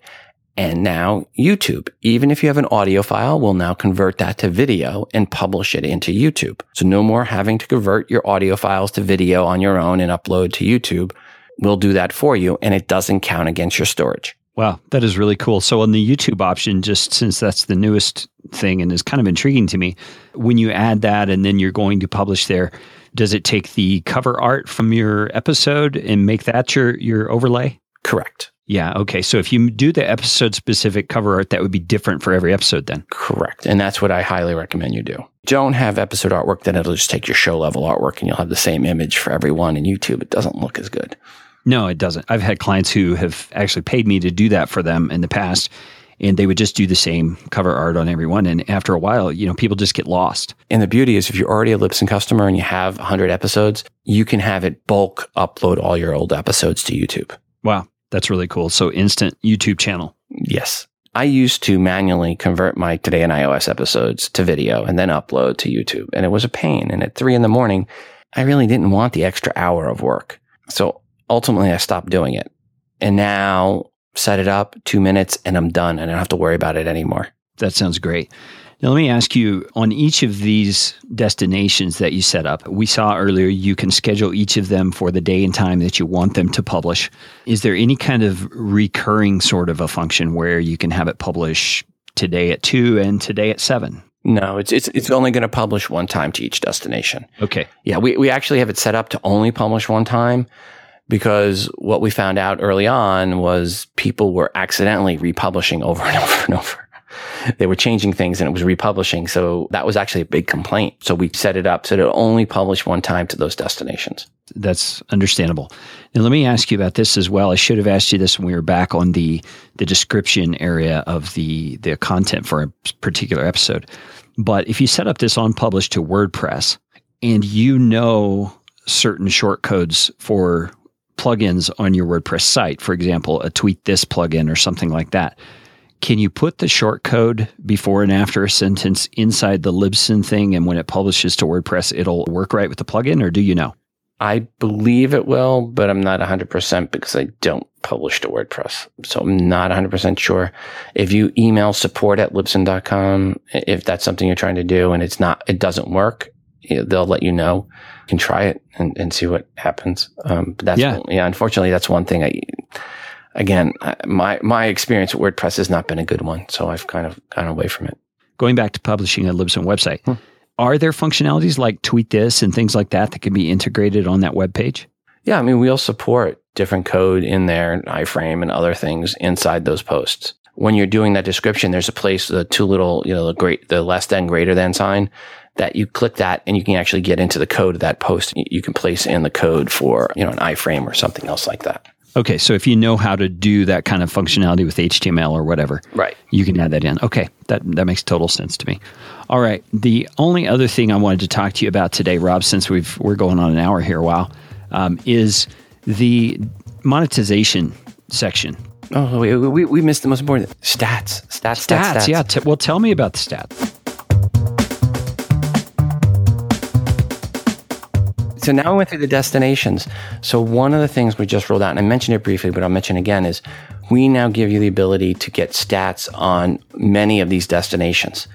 and now YouTube. Even if you have an audio file, we'll now convert that to video and publish it into YouTube. So no more having to convert your audio files to video on your own and upload to YouTube. We'll do that for you and it doesn't count against your storage. Wow, that is really cool. So on the YouTube option, just since that's the newest thing and is kind of intriguing to me, when you add that and then you're going to publish there, does it take the cover art from your episode and make that your your overlay? Correct. Yeah. Okay. So if you do the episode specific cover art, that would be different for every episode then. Correct. And that's what I highly recommend you do. Don't have episode artwork, then it'll just take your show level artwork and you'll have the same image for everyone in YouTube. It doesn't look as good. No, it doesn't. I've had clients who have actually paid me to do that for them in the past and they would just do the same cover art on everyone. And after a while, you know, people just get lost. And the beauty is if you're already a Libsyn customer and you have 100 episodes, you can have it bulk upload all your old episodes to YouTube. Wow. That's really cool. So instant YouTube channel. Yes. I used to manually convert my Today in iOS episodes to video and then upload to YouTube. And it was a pain. And at three in the morning, I really didn't want the extra hour of work. So ultimately I stopped doing it. And now set it up two minutes and I'm done and I don't have to worry about it anymore. That sounds great. Now, let me ask you on each of these destinations that you set up, we saw earlier you can schedule each of them for the day and time that you want them to publish. Is there any kind of recurring sort of a function where you can have it publish today at two and today at seven? No, it's it's it's only going to publish one time to each destination. Okay. Yeah, we, we actually have it set up to only publish one time because what we found out early on was people were accidentally republishing over and over and over they were changing things and it was republishing. So that was actually a big complaint. So we set it up so to only publish one time to those destinations. That's understandable. Now let me ask you about this as well. I should have asked you this when we were back on the the description area of the the content for a particular episode. But if you set up this on publish to WordPress and you know certain short codes for plugins on your WordPress site, for example, a tweet this plugin or something like that, can you put the short code before and after a sentence inside the Libsyn thing? And when it publishes to WordPress, it'll work right with the plugin, or do you know? I believe it will, but I'm not 100% because I don't publish to WordPress. So I'm not 100% sure. If you email support at libsyn.com, if that's something you're trying to do and it's not, it doesn't work, you know, they'll let you know. You can try it and, and see what happens. Um, but that's, Yeah. yeah, unfortunately, that's one thing I, again, my, my experience with WordPress has not been a good one. So I've kind of gone away from it. Going back to publishing a Libsyn website, Hmm. are there functionalities like tweet this and things like that that can be integrated on that web page? Yeah, I mean, we'll support different code in there, and iframe and other things inside those posts. When you're doing that description, there's a place, the two little, you know, the great, the less than greater than sign that you click that and you can actually get into the code of that post. You- can place in the code for, you know, an iframe or something else like that. Okay, so if you know how to do that kind of functionality with HTML or whatever, Right. you can add that in. Okay, that that makes total sense to me. All right, the only other thing I wanted to talk to you about today, Rob, since we've we're going on an hour here, wow, um, is the monetization section. Oh, we, we, we missed the most important stats. Stats, stats, Stats, stats. yeah. T- well, tell me about the stats. So now we went through the destinations. So one of the things we just rolled out, and I mentioned it briefly, but I'll mention again, is we now give you the ability to get stats on many of these destinations.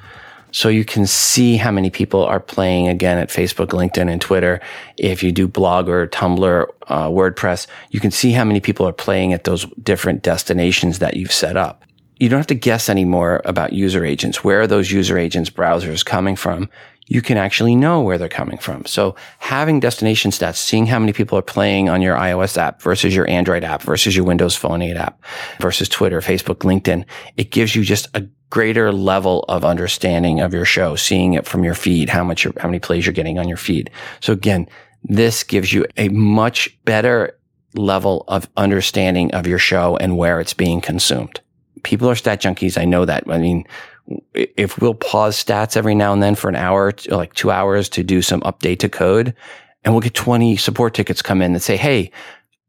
So you can see how many people are playing again at Facebook, LinkedIn, and Twitter. If you do Blogger, Tumblr, uh, WordPress, you can see how many people are playing at those different destinations that you've set up. You don't have to guess anymore about user agents. Where are those user agents browsers coming from? You can actually know where they're coming from. So having destination stats, seeing how many people are playing on your iOS app versus your Android app versus your Windows Phone 8 app versus Twitter, Facebook, LinkedIn, it gives you just a greater level of understanding of your show, seeing it from your feed, how much, how many plays you're getting on your feed. So again, this gives you a much better level of understanding of your show and where it's being consumed. People are stat junkies. I know that. I mean, if we'll pause stats every now and then for an hour, like two hours to do some update to code, and we'll get 20 support tickets come in that say, Hey,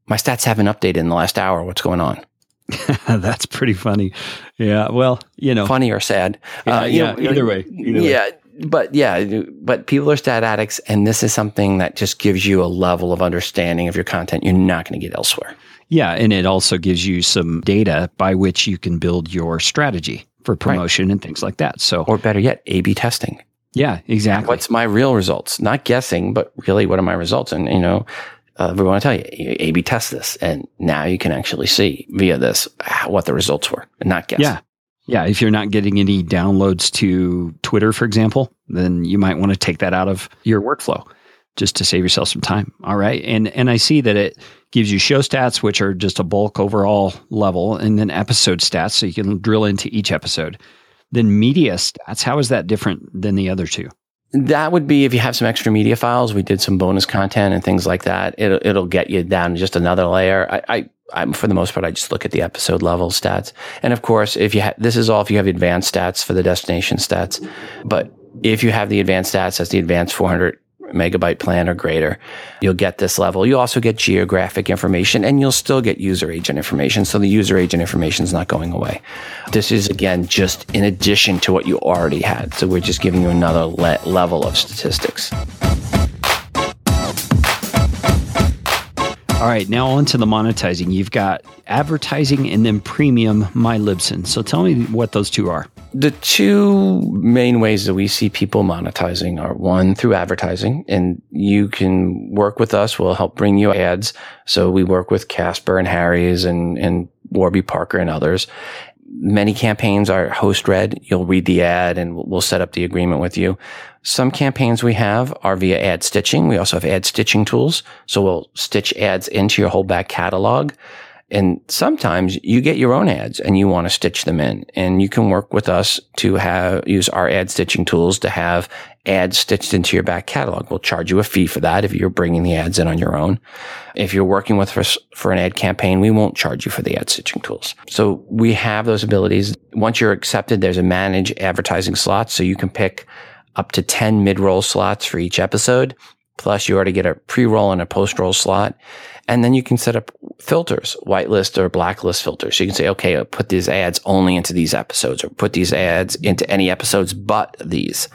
my stats haven't updated in the last hour. What's going on? That's pretty funny. Yeah. Well, you know, Funny or sad? Yeah, uh, you yeah, either way, either way. yeah. But yeah, but people are stat addicts, and this is something that just gives you a level of understanding of your content you're not going to get elsewhere. yeah, and it also gives you some data by which you can build your strategy for promotion and things like that. So, Or better yet, A B testing. yeah, exactly. What's my real results? Not guessing, but really, what are my results? And, you know, uh, we want to tell you, A B test this. And now you can actually see via this what the results were and not guess. Yeah. Yeah. If you're not getting any downloads to Twitter, for example, then you might want to take that out of your workflow just to save yourself some time. All right. And and I see that it gives you show stats, which are just a bulk overall level, and then episode stats, so you can drill into each episode. Then media stats, how is that different than the other two? That would be if you have some extra media files. We did some bonus content and things like that. It'll, it'll get you down just another layer. I, I, I'm for the most part, I just look at the episode level stats. And of course, if you have, this is all if you have advanced stats for the destination stats. But if you have the advanced stats, that's the advanced 400 megabyte plan or greater, you'll get this level. You also get geographic information and you'll still get user agent information. So the user agent information is not going away. This is again, just in addition to what you already had. So we're just giving you another le- level of statistics. All right, now on to the monetizing. You've got advertising and then premium My Libsyn. So tell me what those two are. The two main ways that we see people monetizing are one through advertising, and you can work with us. We'll help bring you ads. So we work with Casper and Harry's and, and Warby Parker and others. Many campaigns are host read. You'll read the ad and we'll set up the agreement with you. Some campaigns we have are via ad stitching. We also have ad stitching tools. So we'll stitch ads into your whole back catalog. And sometimes you get your own ads and you want to stitch them in and you can work with us to have use our ad stitching tools to have ads stitched into your back catalog. We'll charge you a fee for that if you're bringing the ads in on your own. If you're working with us for an ad campaign, we won't charge you for the ad stitching tools. So we have those abilities. Once you're accepted, there's a manage advertising slot. So you can pick up to 10 mid-roll slots for each episode. Plus you already get a pre-roll and a post-roll slot. And then you can set up filters, whitelist or blacklist filters. So you can say, okay, I'll put these ads only into these episodes or put these ads into any episodes but these.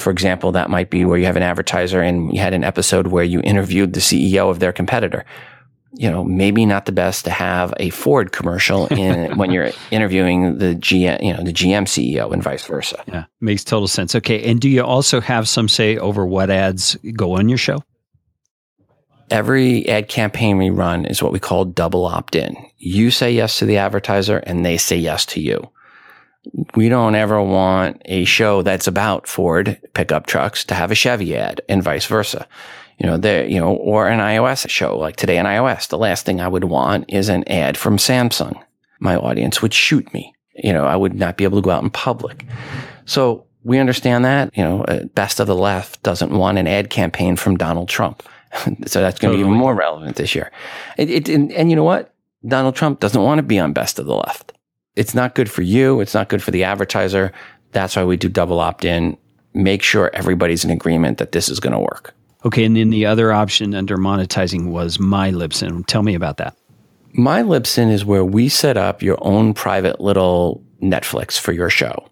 For example, that might be where you have an advertiser and you had an episode where you interviewed the CEO of their competitor. you know, maybe not the best to have a Ford commercial in when you're interviewing the GM, you know, the GM CEO and vice versa. Yeah, makes total sense. Okay, and do you also have some say over what ads go on your show? Every ad campaign we run is what we call double opt in. You say yes to the advertiser and they say yes to you. We don't ever want a show that's about Ford pickup trucks to have a Chevy ad and vice versa you know, there, you know, or an iOS show like today in iOS. The last thing I would want is an ad from Samsung. My audience would shoot me. You know, I would not be able to go out in public. So we understand that, you know, uh, best of the left doesn't want an ad campaign from Donald Trump. so that's going to totally. be even more relevant this year. It, it, and, and you know what? Donald Trump doesn't want to be on best of the left. It's not good for you. It's not good for the advertiser. That's why we do double opt in. Make sure everybody's in agreement that this is going to work. Okay, and then the other option under monetizing was My Libsyn. Tell me about that. My Libsyn is where we set up your own private little Netflix for your show.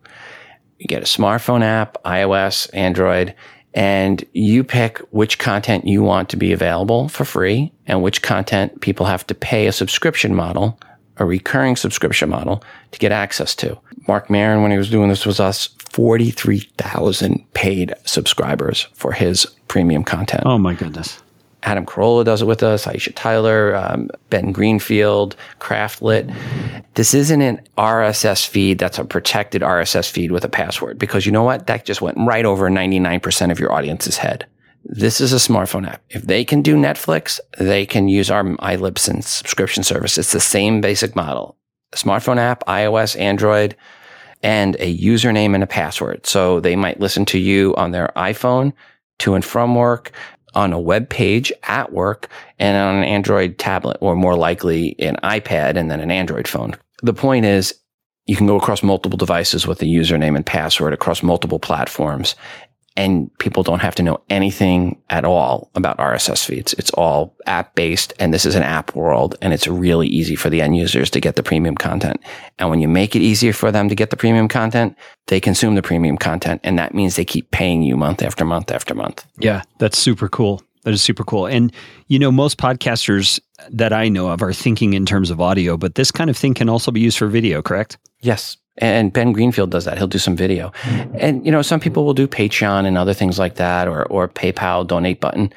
You get a smartphone app, iOS, Android, and you pick which content you want to be available for free and which content people have to pay a subscription model, a recurring subscription model to get access to. Marc Maron, when he was doing this with us, 43,000 paid subscribers for his premium content. Oh my goodness. Adam Carolla does it with us, Aisha Tyler, um, Ben Greenfield, Craftlit. This isn't an RSS feed that's a protected RSS feed with a password because you know what? That just went right over 99% of your audience's head. This is a smartphone app. If they can do Netflix, they can use our iLibsyn subscription service. It's the same basic model. A smartphone app, iOS, Android, and a username and a password. So they might listen to you on their iPhone to and from work, on a web page at work, and on an Android tablet, or more likely an iPad and then an Android phone. The point is, you can go across multiple devices with a username and password across multiple platforms and people don't have to know anything at all about RSS feeds. It's all app based and this is an app world and it's really easy for the end users to get the premium content. And when you make it easier for them to get the premium content, they consume the premium content and that means they keep paying you month after month after month. Yeah, that's super cool. That is super cool. And you know, most podcasters that I know of are thinking in terms of audio, but this kind of thing can also be used for video, correct? Yes. And Ben Greenfield does that. He'll do some video. And, you know, some people will do Patreon and other things like that or, or PayPal donate button.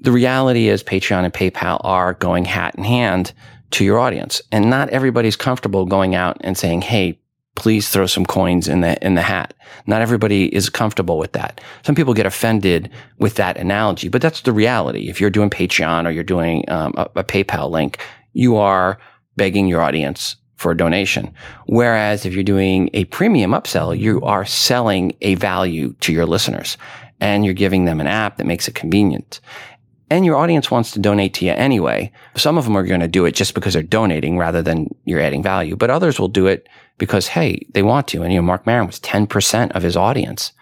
The reality is Patreon and PayPal are going hat in hand to your audience. And not everybody's comfortable going out and saying, Hey, please throw some coins in the, in the hat. Not everybody is comfortable with that. Some people get offended with that analogy, but that's the reality. If you're doing Patreon or you're doing um, a, a PayPal link, you are begging your audience for a donation. Whereas if you're doing a premium upsell, you are selling a value to your listeners and you're giving them an app that makes it convenient. And your audience wants to donate to you anyway. Some of them are going to do it just because they're donating rather than you're adding value, but others will do it because, hey, they want to. And, you know, Marc Maron was 10% of his audience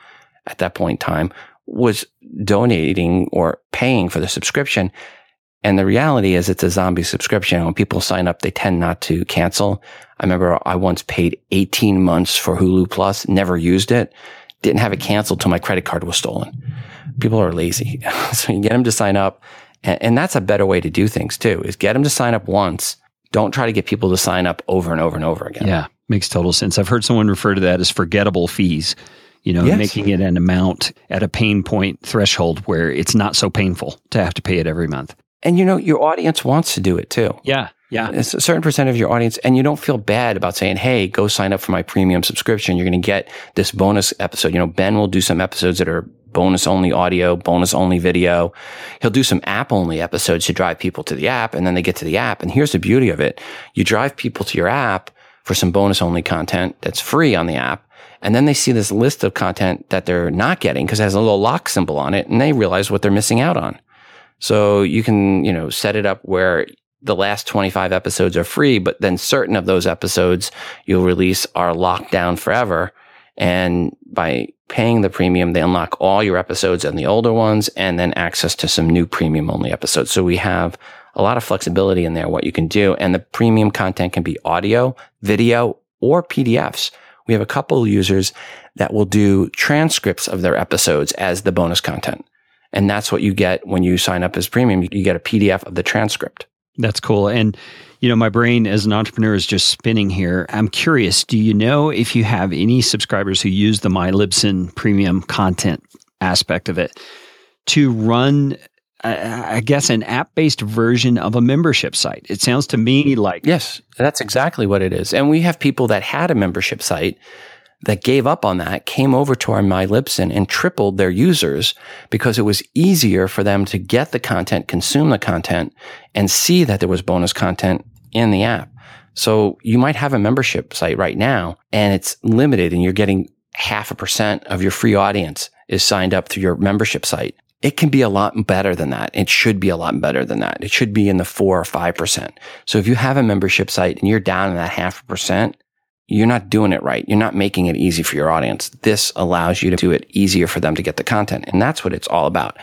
at that point in time was donating or paying for the subscription. And the reality is it's a zombie subscription. When people sign up, they tend not to cancel. I remember I once paid 18 months for Hulu Plus, never used it, didn't have it canceled till my credit card was stolen. People are lazy. so you get them to sign up. And, and that's a better way to do things too, is get them to sign up once. Don't try to get people to sign up over and over and over again. Yeah, makes total sense. I've heard someone refer to that as forgettable fees you know, yes. making it an amount at a pain point threshold where it's not so painful to have to pay it every month. And you know, your audience wants to do it too. Yeah. Yeah. It's a certain percent of your audience, and you don't feel bad about saying, Hey, go sign up for my premium subscription. You're going to get this bonus episode. You know, Ben will do some episodes that are bonus only audio, bonus only video. He'll do some app only episodes to drive people to the app, and then they get to the app. And here's the beauty of it. You drive people to your app for some bonus only content that's free on the app. And then they see this list of content that they're not getting because it has a little lock symbol on it and they realize what they're missing out on. So you can, you know, set it up where the last 25 episodes are free, but then certain of those episodes you'll release are locked down forever. And by paying the premium, they unlock all your episodes and the older ones and then access to some new premium only episodes. So we have a lot of flexibility in there, what you can do. And the premium content can be audio, video, or PDFs. We have a couple users that will do transcripts of their episodes as the bonus content. And that's what you get when you sign up as premium. You get a PDF of the transcript. That's cool. And, you know, my brain as an entrepreneur is just spinning here. I'm curious do you know if you have any subscribers who use the My Libsyn premium content aspect of it to run? I guess an app based version of a membership site. It sounds to me like. Yes, that's exactly what it is. And we have people that had a membership site that gave up on that came over to our My Libsyn and tripled their users because it was easier for them to get the content, consume the content, and see that there was bonus content in the app. So you might have a membership site right now and it's limited and you're getting half a percent of your free audience is signed up through your membership site. It can be a lot better than that. It should be a lot better than that. It should be in the four or five percent. So if you have a membership site and you're down in that half a percent, you're not doing it right. You're not making it easy for your audience. This allows you to do it easier for them to get the content. And that's what it's all about.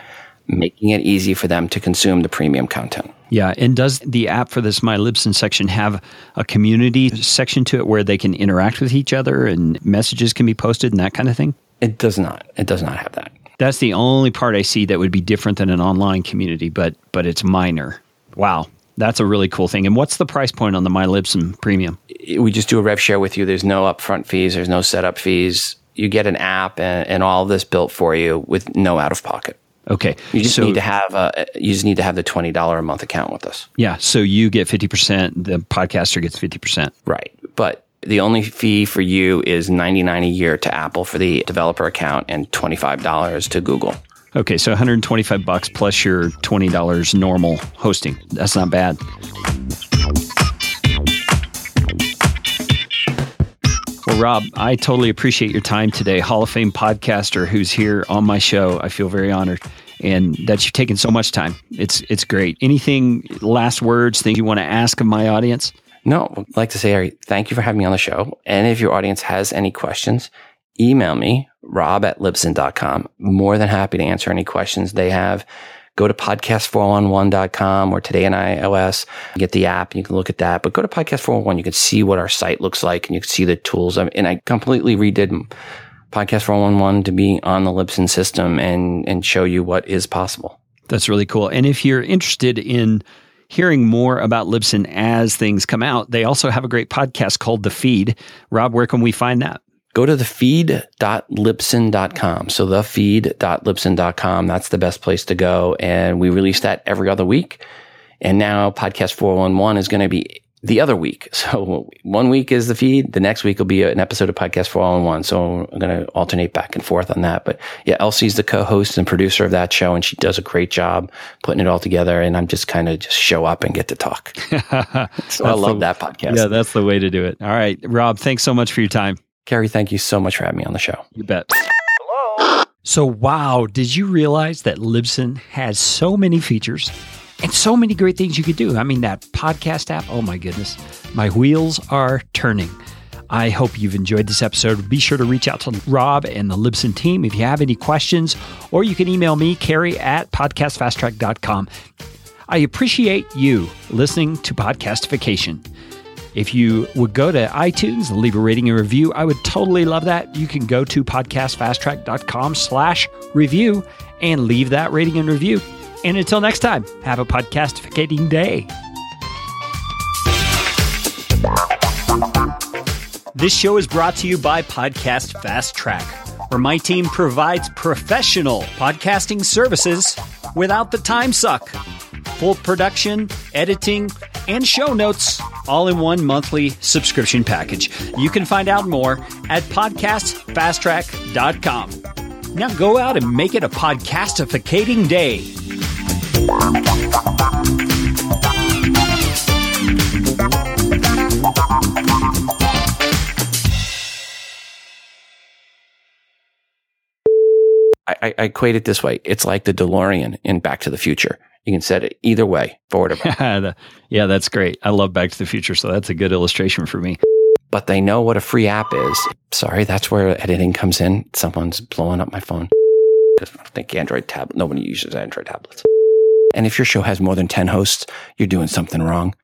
Making it easy for them to consume the premium content. Yeah. And does the app for this My Libsyn section have a community section to it where they can interact with each other and messages can be posted and that kind of thing? It does not. It does not have that. That's the only part I see that would be different than an online community, but but it's minor. Wow. That's a really cool thing. And what's the price point on the My Libsyn Premium? We just do a rev share with you. There's no upfront fees. There's no setup fees. You get an app and, and all of this built for you with no out of pocket. Okay. You just so, need to have a, you just need to have the twenty dollar a month account with us. Yeah. So you get fifty percent. The podcaster gets fifty percent. Right. But the only fee for you is ninety nine a year to Apple for the developer account and twenty five dollars to Google. Okay, so 125 bucks plus your $20 normal hosting. That's not bad. Well, Rob, I totally appreciate your time today. Hall of Fame podcaster who's here on my show. I feel very honored and that you've taken so much time. It's it's great. Anything last words, things you want to ask of my audience? No, I'd like to say, thank you for having me on the show. And if your audience has any questions, email me, rob at libsyn.com. More than happy to answer any questions they have. Go to podcast411.com or today in iOS, get the app you can look at that. But go to podcast 411, you can see what our site looks like and you can see the tools. And I completely redid podcast 411 to be on the Libsyn system and, and show you what is possible. That's really cool. And if you're interested in hearing more about Libsyn as things come out, they also have a great podcast called The Feed. Rob, where can we find that? Go to the feed.libsyn.com. So the feed.libsyn.com. That's the best place to go. And we release that every other week. And now podcast 411 is going to be the other week. So one week is the feed. The next week will be an episode of podcast 411. So I'm going to alternate back and forth on that. But yeah, Elsie's the co-host and producer of that show and she does a great job putting it all together. And I'm just kind of just show up and get to talk. so I love the, that podcast. Yeah, that's the way to do it. All right. Rob, thanks so much for your time. Carey, thank you so much for having me on the show. You bet. Hello. So, wow, did you realize that Libsyn has so many features and so many great things you could do? I mean, that podcast app, oh my goodness, my wheels are turning. I hope you've enjoyed this episode. Be sure to reach out to Rob and the Libsyn team if you have any questions, or you can email me, Carey at podcastfasttrack.com. I appreciate you listening to Podcastification. If you would go to iTunes and leave a rating and review, I would totally love that. You can go to podcastfasttrack.com slash review and leave that rating and review. And until next time, have a podcastificating day. This show is brought to you by Podcast Fast Track, where my team provides professional podcasting services without the time suck. Full production, editing, and show notes all in one monthly subscription package. You can find out more at podcastfasttrack.com. Now go out and make it a podcastificating day. I, I, equate it this way. It's like the DeLorean in Back to the Future. You can set it either way, forward or back. yeah, that's great. I love Back to the Future, so that's a good illustration for me. But they know what a free app is. Sorry, that's where editing comes in. Someone's blowing up my phone. I think Android tablet. Nobody uses Android tablets. And if your show has more than 10 hosts, you're doing something wrong.